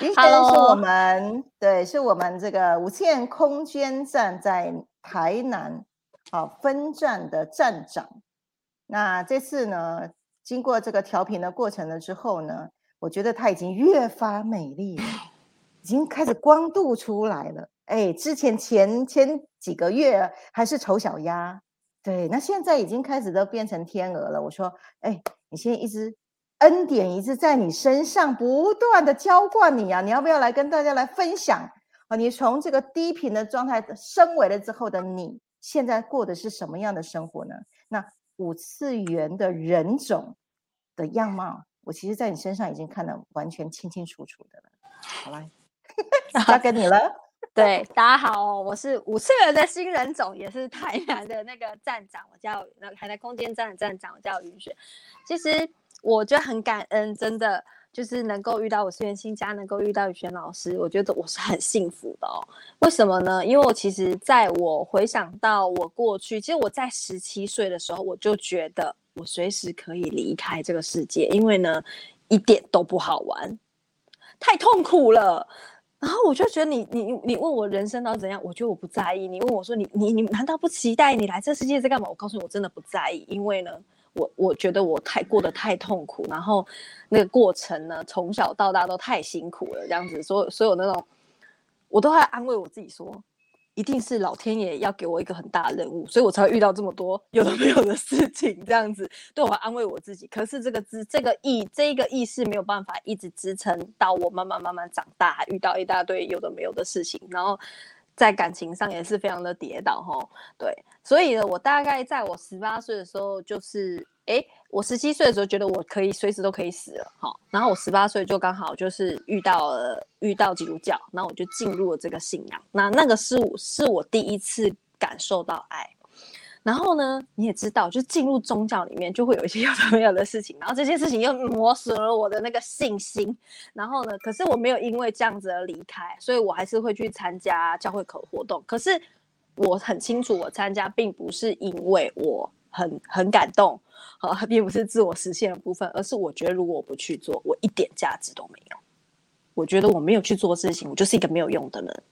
云轩是我们对，是我们这个无限空间站在台南好分站的站长。那这次呢，经过这个调频的过程了之后呢，我觉得它已经越发美丽了，已经开始光度出来了。哎，之前前前几个月还是丑小鸭，对，那现在已经开始都变成天鹅了。我说，哎，你现在一直。恩典一直在你身上不断的浇灌你啊！你要不要来跟大家来分享啊？你从这个低频的状态升维了之后的你，现在过的是什么样的生活呢？那五次元的人种的样貌，我其实在你身上已经看得完全清清楚楚的了。好来，交给你了。对，大家好，我是五次元的新人种，也是台南的那个站长，我叫那台南空间站的站长，我叫云雪。其实。我就很感恩，真的就是能够遇到我思源新家，能够遇到宇轩老师，我觉得我是很幸福的哦。为什么呢？因为我其实在我回想到我过去，其实我在十七岁的时候，我就觉得我随时可以离开这个世界，因为呢一点都不好玩，太痛苦了。然后我就觉得你你你问我人生到怎样，我觉得我不在意。你问我说你你你难道不期待你来这世界在干嘛？我告诉你，我真的不在意，因为呢。我我觉得我太过得太痛苦，然后那个过程呢，从小到大都太辛苦了，这样子，所所有那种，我都在安慰我自己说，一定是老天爷要给我一个很大的任务，所以我才会遇到这么多有的没有的事情，这样子，对我安慰我自己。可是这个资这个意这个意识没有办法一直支撑到我慢慢慢慢长大，遇到一大堆有的没有的事情，然后。在感情上也是非常的跌倒哈，对，所以呢，我大概在我十八岁的时候，就是诶，我十七岁的时候觉得我可以随时都可以死了哈，然后我十八岁就刚好就是遇到了遇到基督教，那我就进入了这个信仰，那那个是我是我第一次感受到爱，然后呢，你也知道，就进入宗教里面就会有一些 有的没有的事情，然后这件事情又磨损了我的那个信心。然后呢，可是我没有因为这样子而离开，所以我还是会去参加教会口活动。可是我很清楚，我参加并不是因为我很很感动，啊，并不是自我实现的部分，而是我觉得如果我不去做，我一点价值都没有。我觉得我没有去做事情，我就是一个没有用的人。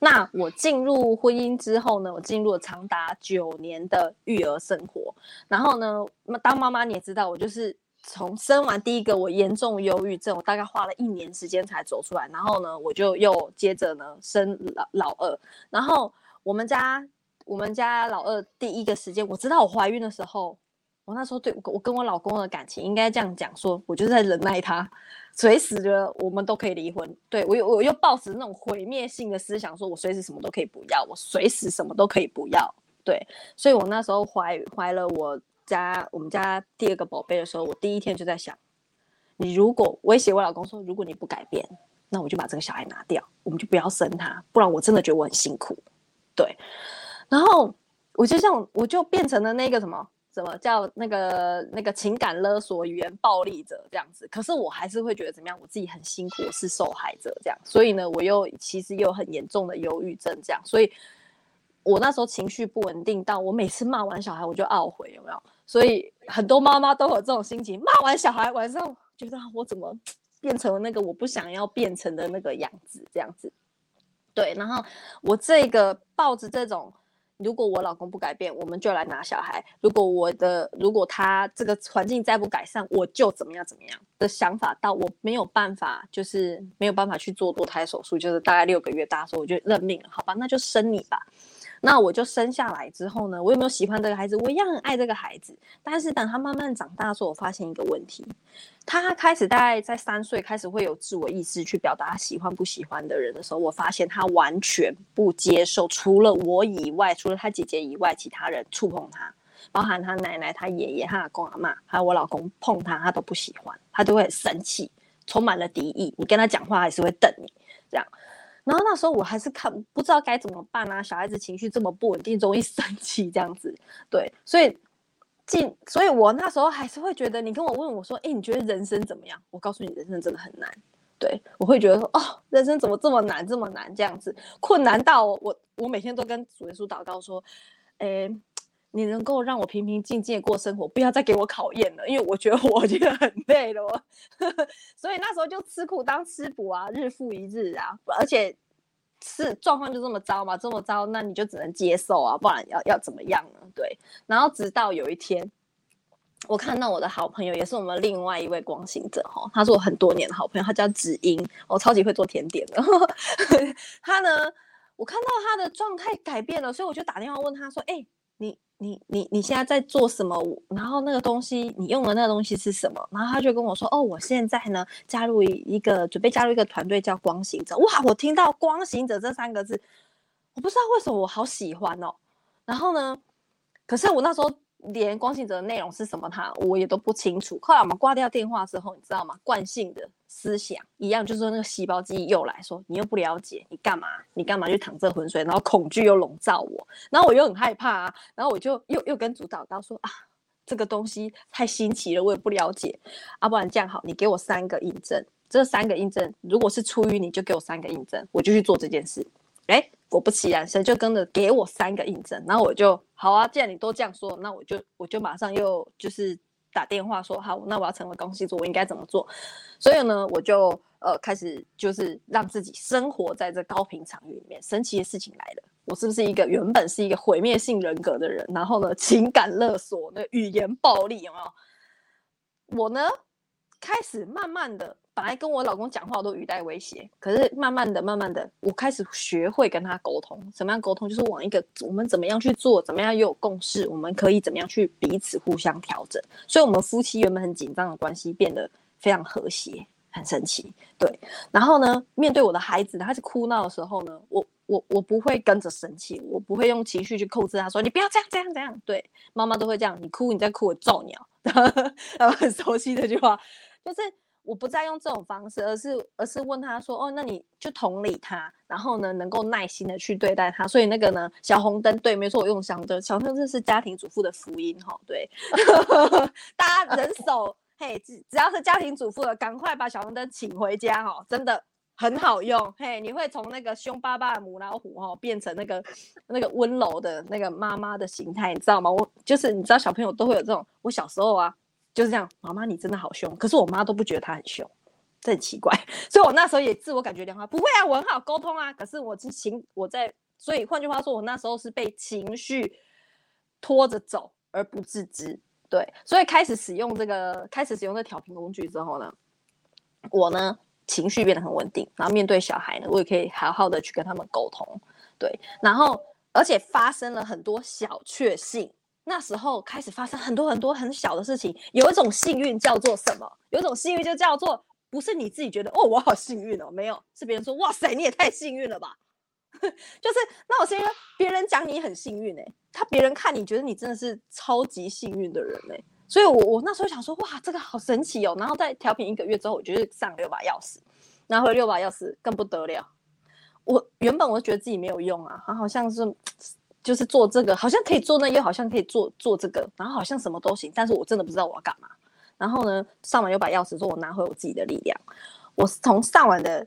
那我进入婚姻之后呢，我进入了长达九年的育儿生活。然后呢，当妈妈你也知道，我就是从生完第一个，我严重忧郁症，我大概花了一年时间才走出来。然后呢，我就又接着呢生老老二。然后我们家我们家老二第一个时间，我知道我怀孕的时候。我那时候对我跟我老公的感情应该这样讲，说我就是在忍耐他，随时的我们都可以离婚。对我又我又抱持那种毁灭性的思想，说我随时什么都可以不要，我随时什么都可以不要。对，所以我那时候怀怀了我家我们家第二个宝贝的时候，我第一天就在想，你如果威胁我老公说，如果你不改变，那我就把这个小孩拿掉，我们就不要生他，不然我真的觉得我很辛苦。对，然后我就像我就变成了那个什么。怎么叫那个那个情感勒索、语言暴力者这样子？可是我还是会觉得怎么样？我自己很辛苦，是受害者这样。所以呢，我又其实有很严重的忧郁症这样。所以我那时候情绪不稳定到我每次骂完小孩我就懊悔，有没有？所以很多妈妈都有这种心情，骂完小孩晚上觉得我怎么变成了那个我不想要变成的那个样子这样子。对，然后我这个抱着这种。如果我老公不改变，我们就来拿小孩。如果我的，如果他这个环境再不改善，我就怎么样怎么样的想法，到我没有办法，就是没有办法去做堕胎手术，就是大概六个月大的时候，我就认命了，好吧，那就生你吧。那我就生下来之后呢，我有没有喜欢这个孩子？我一样很爱这个孩子。但是等他慢慢长大的时候，我发现一个问题，他开始大概在三岁开始会有自我意识，去表达喜欢不喜欢的人的时候，我发现他完全不接受，除了我以外，除了他姐姐以外，其他人触碰他，包含他奶奶、他爷爷、他阿公阿妈，还有我老公碰他，他都不喜欢，他都会很生气，充满了敌意。你跟他讲话还是会瞪你，这样。然后那时候我还是看不知道该怎么办啊，小孩子情绪这么不稳定，容易 生气这样子，对，所以进，所以我那时候还是会觉得，你跟我问我说，哎，你觉得人生怎么样？我告诉你，人生真的很难，对我会觉得说，哦，人生怎么这么难，这么难这样子，困难到我，我每天都跟主耶稣祷告说，哎。你能够让我平平静静过生活，不要再给我考验了，因为我觉得我 觉得很累了，所以那时候就吃苦当吃补啊，日复一日啊，而且是状况就这么糟嘛，这么糟，那你就只能接受啊，不然要要怎么样呢？对，然后直到有一天，我看到我的好朋友，也是我们另外一位光行者哈，他是我很多年的好朋友，他叫子英，我超级会做甜点的，他呢，我看到他的状态改变了，所以我就打电话问他说，哎。你你你你现在在做什么？然后那个东西你用的那个东西是什么？然后他就跟我说：“哦，我现在呢加入一个准备加入一个团队叫光行者。”哇，我听到光行者这三个字，我不知道为什么我好喜欢哦。然后呢，可是我那时候。连光信者的内容是什么，他我也都不清楚。后来我们挂掉电话之后，你知道吗？惯性的思想一样，就是说那个细胞记忆又来说，你又不了解，你干嘛？你干嘛去淌这浑水？然后恐惧又笼罩我，然后我又很害怕啊。然后我就又又跟主导到说啊，这个东西太新奇了，我也不了解。啊，不然这样好，你给我三个印证，这三个印证，如果是出于你就给我三个印证，我就去做这件事。哎，果不其然，神就跟着给我三个印证，然后我就好啊。既然你都这样说，那我就我就马上又就是打电话说好，那我要成为公司做，我应该怎么做？所以呢，我就呃开始就是让自己生活在这高频场域里面。神奇的事情来了，我是不是一个原本是一个毁灭性人格的人？然后呢，情感勒索、那语言暴力有没有？我呢，开始慢慢的。本来跟我老公讲话都语带威胁，可是慢慢的、慢慢的，我开始学会跟他沟通。怎么样沟通？就是往一个我们怎么样去做，怎么样又有共识，我们可以怎么样去彼此互相调整。所以，我们夫妻原本很紧张的关系变得非常和谐，很神奇。对。然后呢，面对我的孩子，他是哭闹的时候呢，我我我不会跟着生气，我不会用情绪去控制他，说你不要这样这样这样。对，妈妈都会这样，你哭你再哭我揍你啊。然后很熟悉这句话，就是。我不再用这种方式，而是而是问他说，哦，那你就同理他，然后呢，能够耐心的去对待他。所以那个呢，小红灯，对，没错，我用小红灯，小红灯是家庭主妇的福音哈，对，大家人手，嘿，只只要是家庭主妇的，赶快把小红灯请回家哈，真的很好用，嘿，你会从那个凶巴巴的母老虎哈，变成那个那个温柔的那个妈妈的形态，你知道吗？我就是你知道小朋友都会有这种，我小时候啊。就是这样，妈妈你真的好凶，可是我妈都不觉得她很凶，这很奇怪。所以我那时候也自我感觉良好，不会啊，我很好沟通啊。可是我之情我在，所以换句话说，我那时候是被情绪拖着走而不自知。对，所以开始使用这个，开始使用这调频工具之后呢，我呢情绪变得很稳定，然后面对小孩呢，我也可以好好的去跟他们沟通。对，然后而且发生了很多小确幸。那时候开始发生很多很多很小的事情，有一种幸运叫做什么？有一种幸运就叫做不是你自己觉得哦，我好幸运哦，没有，是别人说哇塞，你也太幸运了吧？就是那我先说，别人讲你很幸运哎，他别人看你觉得你真的是超级幸运的人哎，所以我我那时候想说哇，这个好神奇哦。然后在调频一个月之后，我就是上六把钥匙，拿回六把钥匙更不得了。我原本我觉得自己没有用啊，好像是。就是做这个，好像可以做那，又好像可以做做这个，然后好像什么都行，但是我真的不知道我要干嘛。然后呢，上完又把钥匙说，我拿回我自己的力量。我从上完的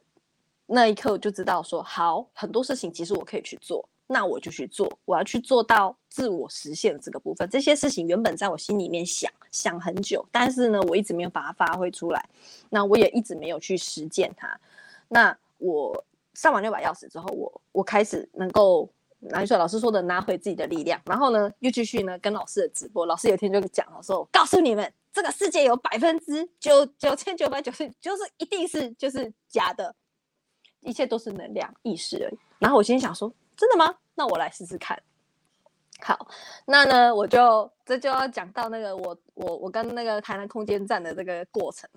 那一刻就知道说，好，很多事情其实我可以去做，那我就去做，我要去做到自我实现这个部分。这些事情原本在我心里面想想很久，但是呢，我一直没有把它发挥出来，那我也一直没有去实践它。那我上完六把钥匙之后，我我开始能够。拿出来，老师说的拿回自己的力量，然后呢，又继续呢跟老师的直播。老师有一天就讲了，说：“我告诉你们，这个世界有百分之九九千九百九十，就是一定是就是假的，一切都是能量意识而已。”然后我心想说：“真的吗？那我来试试看。”好，那呢，我就这就要讲到那个我我我跟那个台南空间站的这个过程。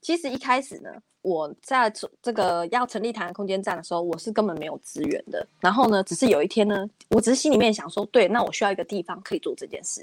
其实一开始呢。我在这个要成立台湾空间站的时候，我是根本没有资源的。然后呢，只是有一天呢，我只是心里面想说，对，那我需要一个地方可以做这件事。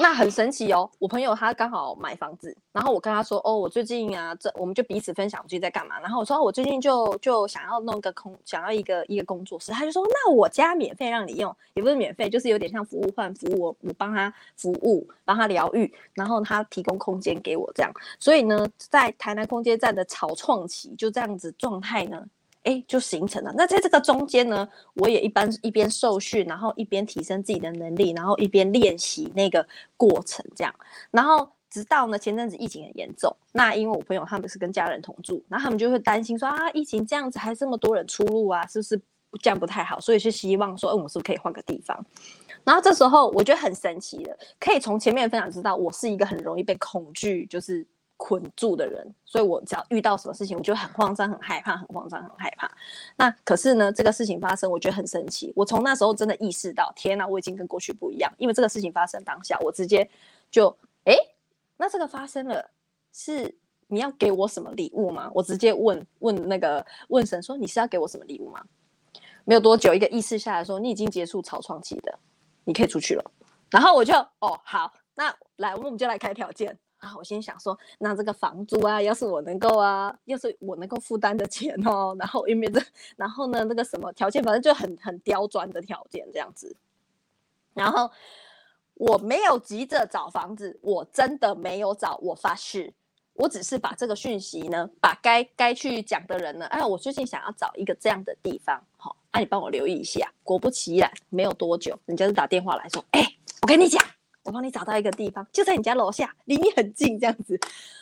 那很神奇哦，我朋友他刚好买房子，然后我跟他说，哦，我最近啊，这我们就彼此分享最近在干嘛。然后我说，我最近就就想要弄个空，想要一个一个工作室。他就说，那我家免费让你用，也不是免费，就是有点像服务换服务，我我帮他服务，帮他疗愈，然后他提供空间给我这样。所以呢，在台南空间站的草创期就这样子状态呢。哎，就形成了。那在这个中间呢，我也一般一边受训，然后一边提升自己的能力，然后一边练习那个过程，这样。然后直到呢前阵子疫情很严重，那因为我朋友他们是跟家人同住，然后他们就会担心说啊，疫情这样子还这么多人出入啊，是不是这样不太好？所以是希望说，嗯，我们是不是可以换个地方？然后这时候我觉得很神奇的，可以从前面分享知道，我是一个很容易被恐惧，就是。捆住的人，所以我只要遇到什么事情，我就很慌张、很害怕、很慌张、很害怕。那可是呢，这个事情发生，我觉得很神奇。我从那时候真的意识到，天哪，我已经跟过去不一样。因为这个事情发生当下，我直接就，哎，那这个发生了，是你要给我什么礼物吗？我直接问问那个问神说，你是要给我什么礼物吗？没有多久，一个意识下来说，你已经结束草创期的，你可以出去了。然后我就，哦，好，那来，我们就来开条件。啊，我心想说，那这个房租啊，要是我能够啊，要是我能够负担的钱哦，然后因为这，然后呢，那个什么条件，反正就很很刁钻的条件这样子。然后我没有急着找房子，我真的没有找，我发誓，我只是把这个讯息呢，把该该去讲的人呢，哎，我最近想要找一个这样的地方，好，那你帮我留意一下。果不其然，没有多久，人家就打电话来说，哎，我跟你讲。我帮你找到一个地方，就在你家楼下，离你很近，这样子，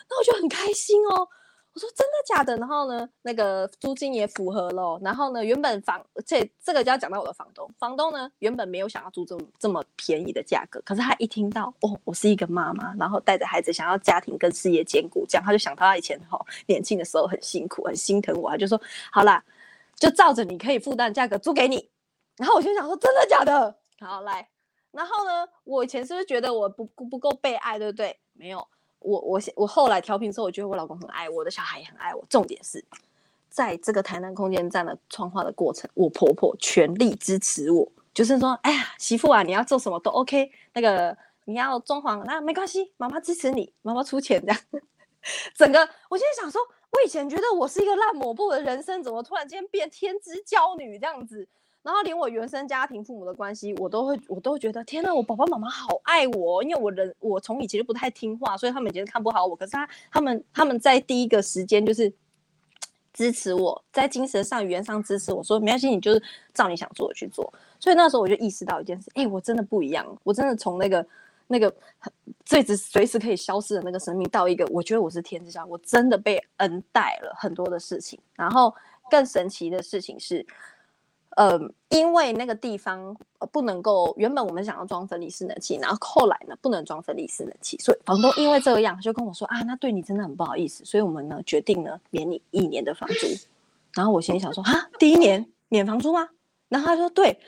那我就很开心哦。我说真的假的？然后呢，那个租金也符合了。然后呢，原本房这这个就要讲到我的房东，房东呢原本没有想要租这么这么便宜的价格，可是他一听到哦，我是一个妈妈，然后带着孩子想要家庭跟事业兼顾，这样他就想到他以前哈年轻的时候很辛苦，很心疼我，他就说好啦，就照着你可以负担价格租给你。然后我就想说真的假的？好来。然后呢，我以前是不是觉得我不不够被爱，对不对？没有，我我我后来调频之后，我觉得我老公很爱我，的小孩也很爱我。重点是，在这个台南空间站的创化的过程，我婆婆全力支持我，就是说，哎呀，媳妇啊，你要做什么都 OK，那个你要装潢，那没关系，妈妈支持你，妈妈出钱这样。整个我现在想说，我以前觉得我是一个烂抹布的人生，怎么突然间变天之娇女这样子？然后连我原生家庭父母的关系，我都会我都会觉得天呐，我爸爸妈妈好爱我，因为我人我从以前就不太听话，所以他们以前看不好我。可是他他们他们在第一个时间就是支持我，在精神上语言上支持我说没关系，你就是照你想做的去做。所以那时候我就意识到一件事，哎，我真的不一样，我真的从那个。那个最直随时可以消失的那个生命，到一个我觉得我是天之下，我真的被恩待了很多的事情。然后更神奇的事情是，呃，因为那个地方不能够，原本我们想要装分离式冷气，然后后来呢不能装分离式冷气，所以房东因为这样就跟我说啊，那对你真的很不好意思，所以我们呢决定呢免你一年的房租。然后我心里想说啊，第一年免房租吗？然后他说对。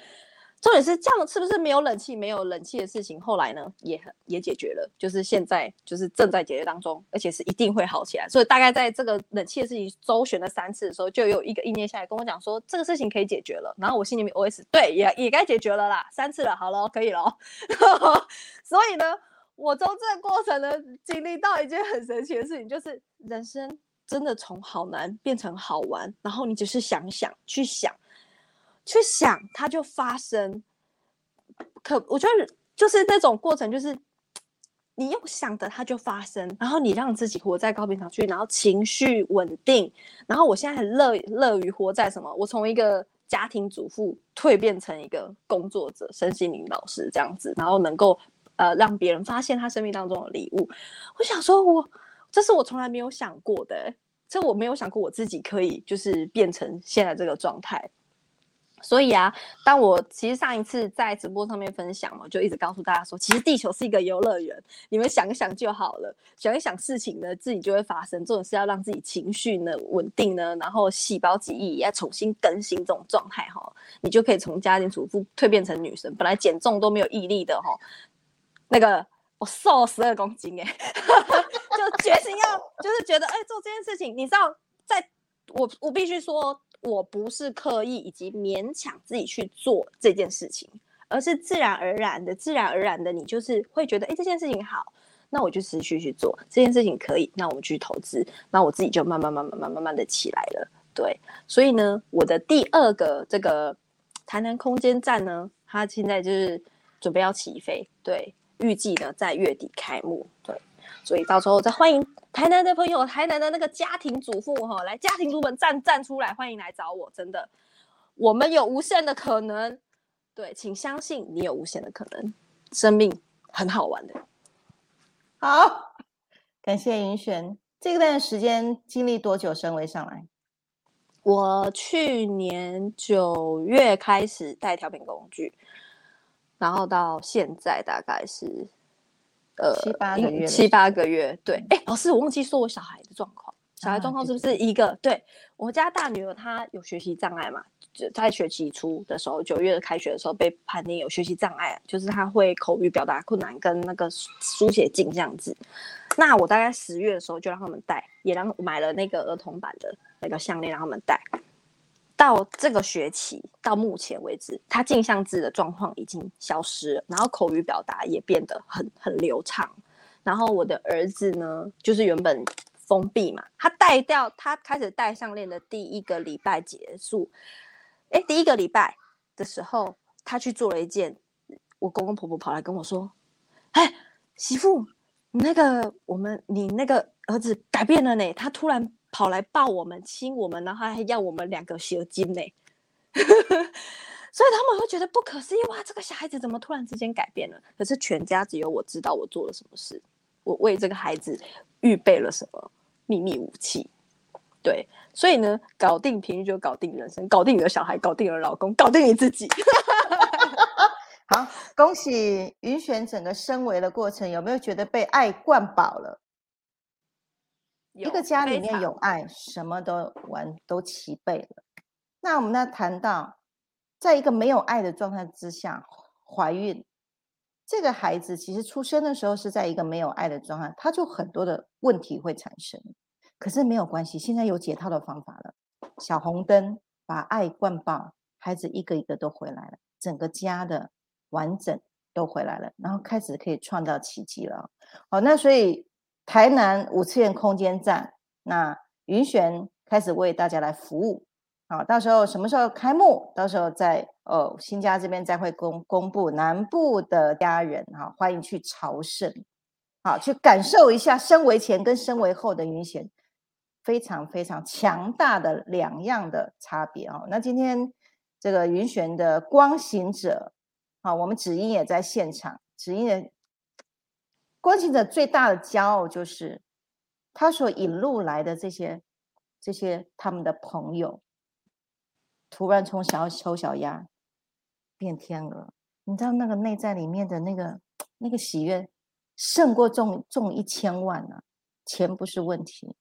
重点是这样，是不是没有冷气？没有冷气的事情，后来呢也也解决了，就是现在就是正在解决当中，而且是一定会好起来。所以大概在这个冷气的事情周旋了三次的时候，就有一个意念下来跟我讲说，这个事情可以解决了。然后我心里面 OS 对，也也该解决了啦，三次了，好了，可以了。所以呢，我从这个过程呢，经历到一件很神奇的事情，就是人生真的从好难变成好玩，然后你只是想想去想。去想，它就发生。可我觉得就是那种过程，就是你用想的，它就发生。然后你让自己活在高频场区，然后情绪稳定。然后我现在很乐乐于活在什么？我从一个家庭主妇蜕变成一个工作者、身心灵老师这样子，然后能够呃让别人发现他生命当中的礼物。我想说，我这是我从来没有想过的，这我没有想过我自己可以就是变成现在这个状态。所以啊，当我其实上一次在直播上面分享嘛，就一直告诉大家说，其实地球是一个游乐园，你们想一想就好了，想一想事情呢，自己就会发生。这种是要让自己情绪呢稳定呢，然后细胞记忆也要重新更新这种状态哈，你就可以从家庭主妇蜕变成女神。本来减重都没有毅力的哈，那个我瘦十二公斤哎，就决心要就是觉得哎做这件事情，你知道，在我我必须说。我不是刻意以及勉强自己去做这件事情，而是自然而然的、自然而然的，你就是会觉得，哎，这件事情好，那我就持续去做这件事情可以，那我们去投资，那我自己就慢慢、慢慢、慢慢、慢的起来了。对，所以呢，我的第二个这个台南空间站呢，它现在就是准备要起飞，对，预计呢在月底开幕，所以到时候再欢迎台南的朋友，台南的那个家庭主妇哈，来家庭主们站站出来，欢迎来找我，真的，我们有无限的可能，对，请相信你有无限的可能，生命很好玩的。好，感谢云璇，这段时间经历多久升为上来？我去年九月开始带调频工具，然后到现在大概是。呃，七八个月，七八个月，对。哎，老师，我忘记说我小孩的状况。小孩状况是不是一个？对我家大女儿，她有学习障碍嘛？就在学期初的时候，九月开学的时候被判定有学习障碍，就是她会口语表达困难跟那个书写进这样子。那我大概十月的时候就让他们戴，也让买了那个儿童版的那个项链让他们戴。到这个学期到目前为止，他镜像字的状况已经消失了，然后口语表达也变得很很流畅。然后我的儿子呢，就是原本封闭嘛，他戴掉他开始戴项链的第一个礼拜结束，哎，第一个礼拜的时候，他去做了一件，我公公婆婆跑来跟我说：“哎，媳妇，你那个我们你那个儿子改变了呢，他突然。”跑来抱我们、亲我们，然后还要我们两个血金呢，所以他们会觉得不可思议哇！这个小孩子怎么突然之间改变了？可是全家只有我知道我做了什么事，我为这个孩子预备了什么秘密武器。对，所以呢，搞定平日就搞定人生，搞定你的小孩，搞定了老公，搞定你自己。好，恭喜云璇整个升维的过程，有没有觉得被爱灌饱了？一个家里面有爱，什么都完都齐备了。那我们呢谈到，在一个没有爱的状态之下怀孕，这个孩子其实出生的时候是在一个没有爱的状态，他就很多的问题会产生。可是没有关系，现在有解套的方法了。小红灯把爱灌爆，孩子一个一个都回来了，整个家的完整都回来了，然后开始可以创造奇迹了。好，那所以。台南五次元空间站，那云璇开始为大家来服务。好，到时候什么时候开幕？到时候在哦新家这边再会公公布。南部的家人哈，欢迎去朝圣，好去感受一下身为前跟身为后的云璇非常非常强大的两样的差别哦。那今天这个云璇的光行者，好，我们子英也在现场。子英的观行者最大的骄傲就是他所引路来的这些这些他们的朋友。突然从小丑小鸭变天鹅，你知道那个内在里面的那个那个喜悦，胜过中中一千万啊！钱不是问题，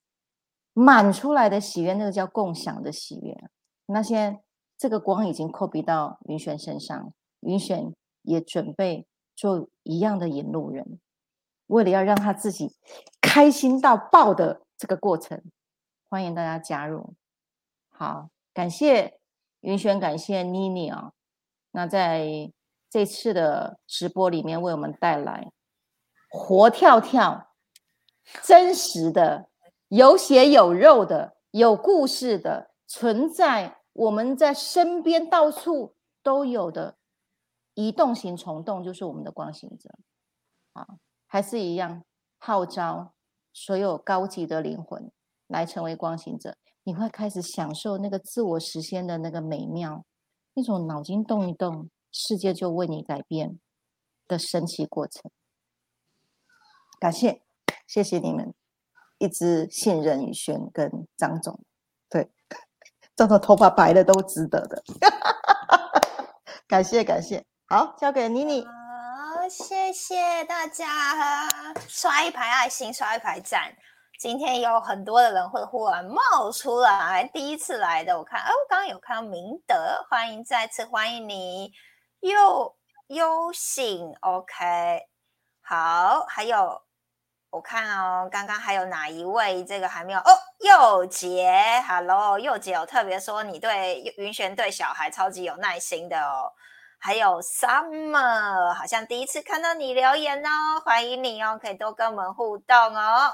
满出来的喜悦，那个叫共享的喜悦。那现在这个光已经扣逼到云璇身上，云璇也准备做一样的引路人，为了要让他自己开心到爆的这个过程，欢迎大家加入。好，感谢。云轩，感谢妮妮啊，那在这次的直播里面为我们带来活跳跳、真实的、有血有肉的、有故事的存在，我们在身边到处都有的移动型虫洞，就是我们的光行者啊，还是一样号召所有高级的灵魂来成为光行者。你会开始享受那个自我实现的那个美妙，那种脑筋动一动，世界就为你改变的神奇过程。感谢，谢谢你们一直信任宇轩跟张总，对，张总头发白了都值得的。感谢感谢，好，交给妮妮。谢谢大家，刷一排爱心，刷一排赞。今天有很多的人会忽然冒出来，第一次来的我看，哦，刚刚有看到明德，欢迎再次欢迎你，又优醒，OK，好，还有我看哦，刚刚还有哪一位这个还没有哦，佑杰，Hello，佑杰有特别说你对云璇对小孩超级有耐心的哦，还有 Summer，好像第一次看到你留言哦，欢迎你哦，可以多跟我们互动哦。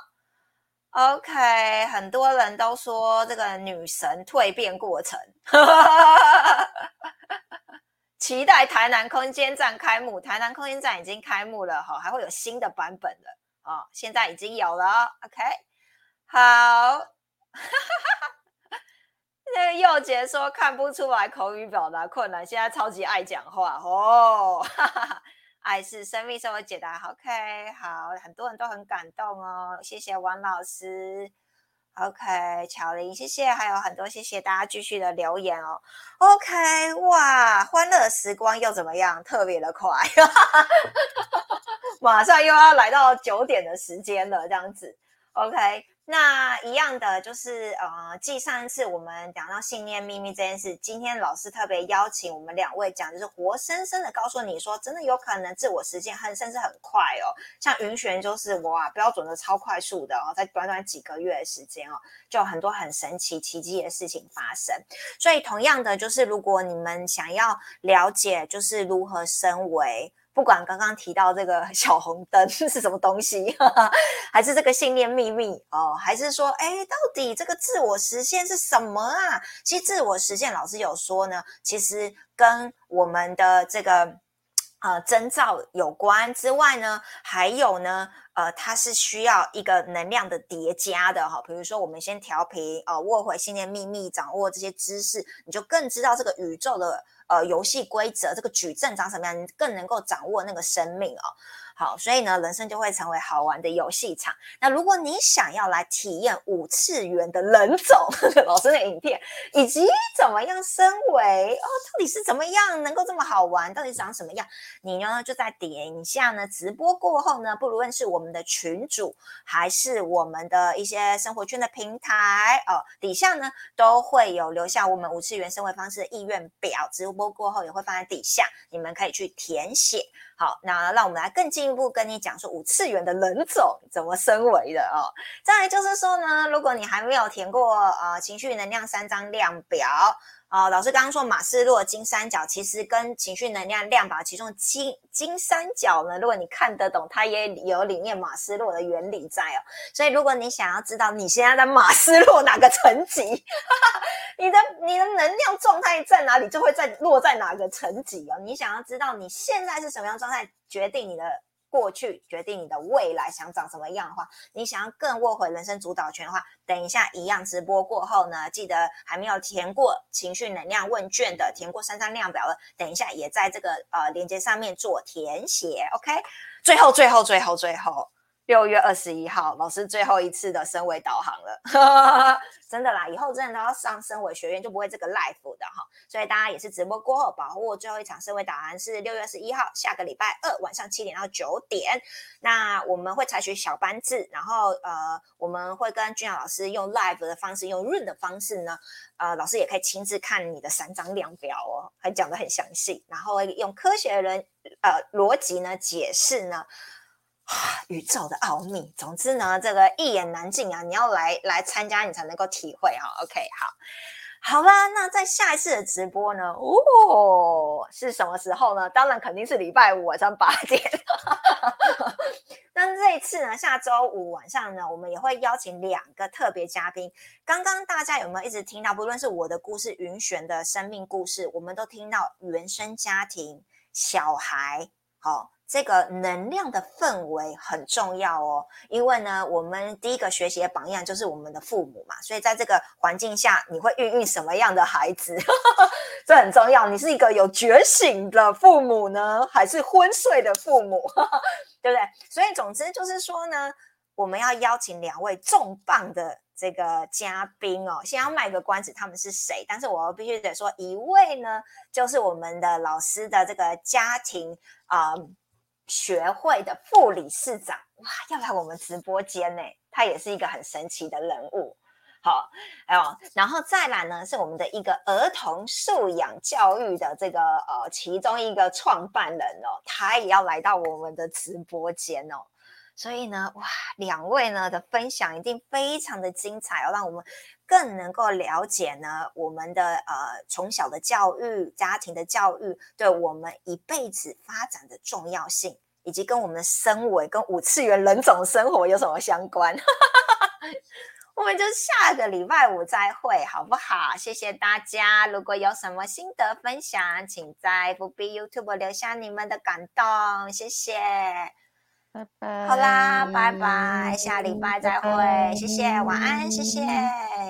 OK，很多人都说这个女神蜕变过程，期待台南空间站开幕。台南空间站已经开幕了哈，还会有新的版本的哦，现在已经有了。OK，好，那个佑杰说看不出来口语表达困难，现在超级爱讲话哦。爱是生命，生活解答。OK，好，很多人都很感动哦，谢谢王老师。OK，巧玲，谢谢，还有很多谢谢大家继续的留言哦。OK，哇，欢乐时光又怎么样？特别的快，马上又要来到九点的时间了，这样子。OK。那一样的就是，呃，继上一次我们讲到信念秘密这件事，今天老师特别邀请我们两位讲，就是活生生的告诉你说，真的有可能自我实现很甚至很快哦。像云璇就是哇，标准的超快速的哦，在短短几个月的时间哦，就有很多很神奇奇迹的事情发生。所以同样的，就是如果你们想要了解，就是如何升维。不管刚刚提到这个 小红灯是什么东西，还是这个信念秘密哦，还是说，哎，到底这个自我实现是什么啊？其实自我实现，老师有说呢，其实跟我们的这个呃征兆有关之外呢，还有呢，呃，它是需要一个能量的叠加的哈。比如说，我们先调频哦，握回信念秘密，掌握这些知识，你就更知道这个宇宙的。呃，游戏规则这个矩阵长什么样，你更能够掌握那个生命哦。好，所以呢，人生就会成为好玩的游戏场。那如果你想要来体验五次元的人种 老师的影片，以及怎么样升维哦，到底是怎么样能够这么好玩？到底长什么样？你呢就在点一下呢，直播过后呢，不论是我们的群主，还是我们的一些生活圈的平台哦，底下呢都会有留下我们五次元升维方式的意愿表，直播过后也会放在底下，你们可以去填写。好，那让我们来更进一步跟你讲说五次元的人种怎么升维的哦。再来就是说呢，如果你还没有填过呃情绪能量三张量表啊，老师刚刚说马斯洛金三角其实跟情绪能量量表其中金金三角呢，如果你看得懂，它也有里面马斯洛的原理在哦。所以如果你想要知道你现在的马斯洛哪个层级，你的你的能量状态在哪里，就会在落在哪个层级哦。你想要知道你现在是什么样状态，决定你的。过去决定你的未来想长什么样的话，你想要更握回人生主导权的话，等一下一样直播过后呢，记得还没有填过情绪能量问卷的，填过三张量表的，等一下也在这个呃链接上面做填写，OK。最后最后最后最后。六月二十一号，老师最后一次的升维导航了，真的啦，以后真的都要上升维学院，就不会这个 live 的哈。所以大家也是直播过后，把握最后一场升维导航是六月二十一号，下个礼拜二晚上七点到九点。那我们会采取小班制，然后呃，我们会跟君雅老师用 live 的方式，用 run 的方式呢，呃，老师也可以亲自看你的三张量表哦，还讲得很详细，然后用科学的人呃逻辑呢解释呢。宇宙的奥秘，总之呢，这个一言难尽啊！你要来来参加，你才能够体会哈。OK，好，好吧。那在下一次的直播呢？哦，是什么时候呢？当然肯定是礼拜五晚上八点。那这一次呢，下周五晚上呢，我们也会邀请两个特别嘉宾。刚刚大家有没有一直听到？不论是我的故事、云璇的生命故事，我们都听到原生家庭、小孩，好。这个能量的氛围很重要哦，因为呢，我们第一个学习的榜样就是我们的父母嘛，所以在这个环境下，你会孕育什么样的孩子，这很重要。你是一个有觉醒的父母呢，还是昏睡的父母，对不对？所以总之就是说呢，我们要邀请两位重磅的这个嘉宾哦，先要卖个关子，他们是谁？但是我必须得说，一位呢，就是我们的老师的这个家庭啊。学会的副理事长哇，要来我们直播间呢，他也是一个很神奇的人物。好，哎呦，然后再来呢，是我们的一个儿童素养教育的这个呃其中一个创办人哦，他也要来到我们的直播间哦。所以呢，哇，两位呢的分享一定非常的精彩哦，让我们更能够了解呢我们的呃从小的教育、家庭的教育对我们一辈子发展的重要性，以及跟我们的身为跟五次元人种生活有什么相关。我们就下个礼拜五再会，好不好？谢谢大家。如果有什么心得分享，请在 FB、YouTube 留下你们的感动，谢谢。拜拜，好啦，拜拜，下礼拜再会，谢谢，晚安，谢谢。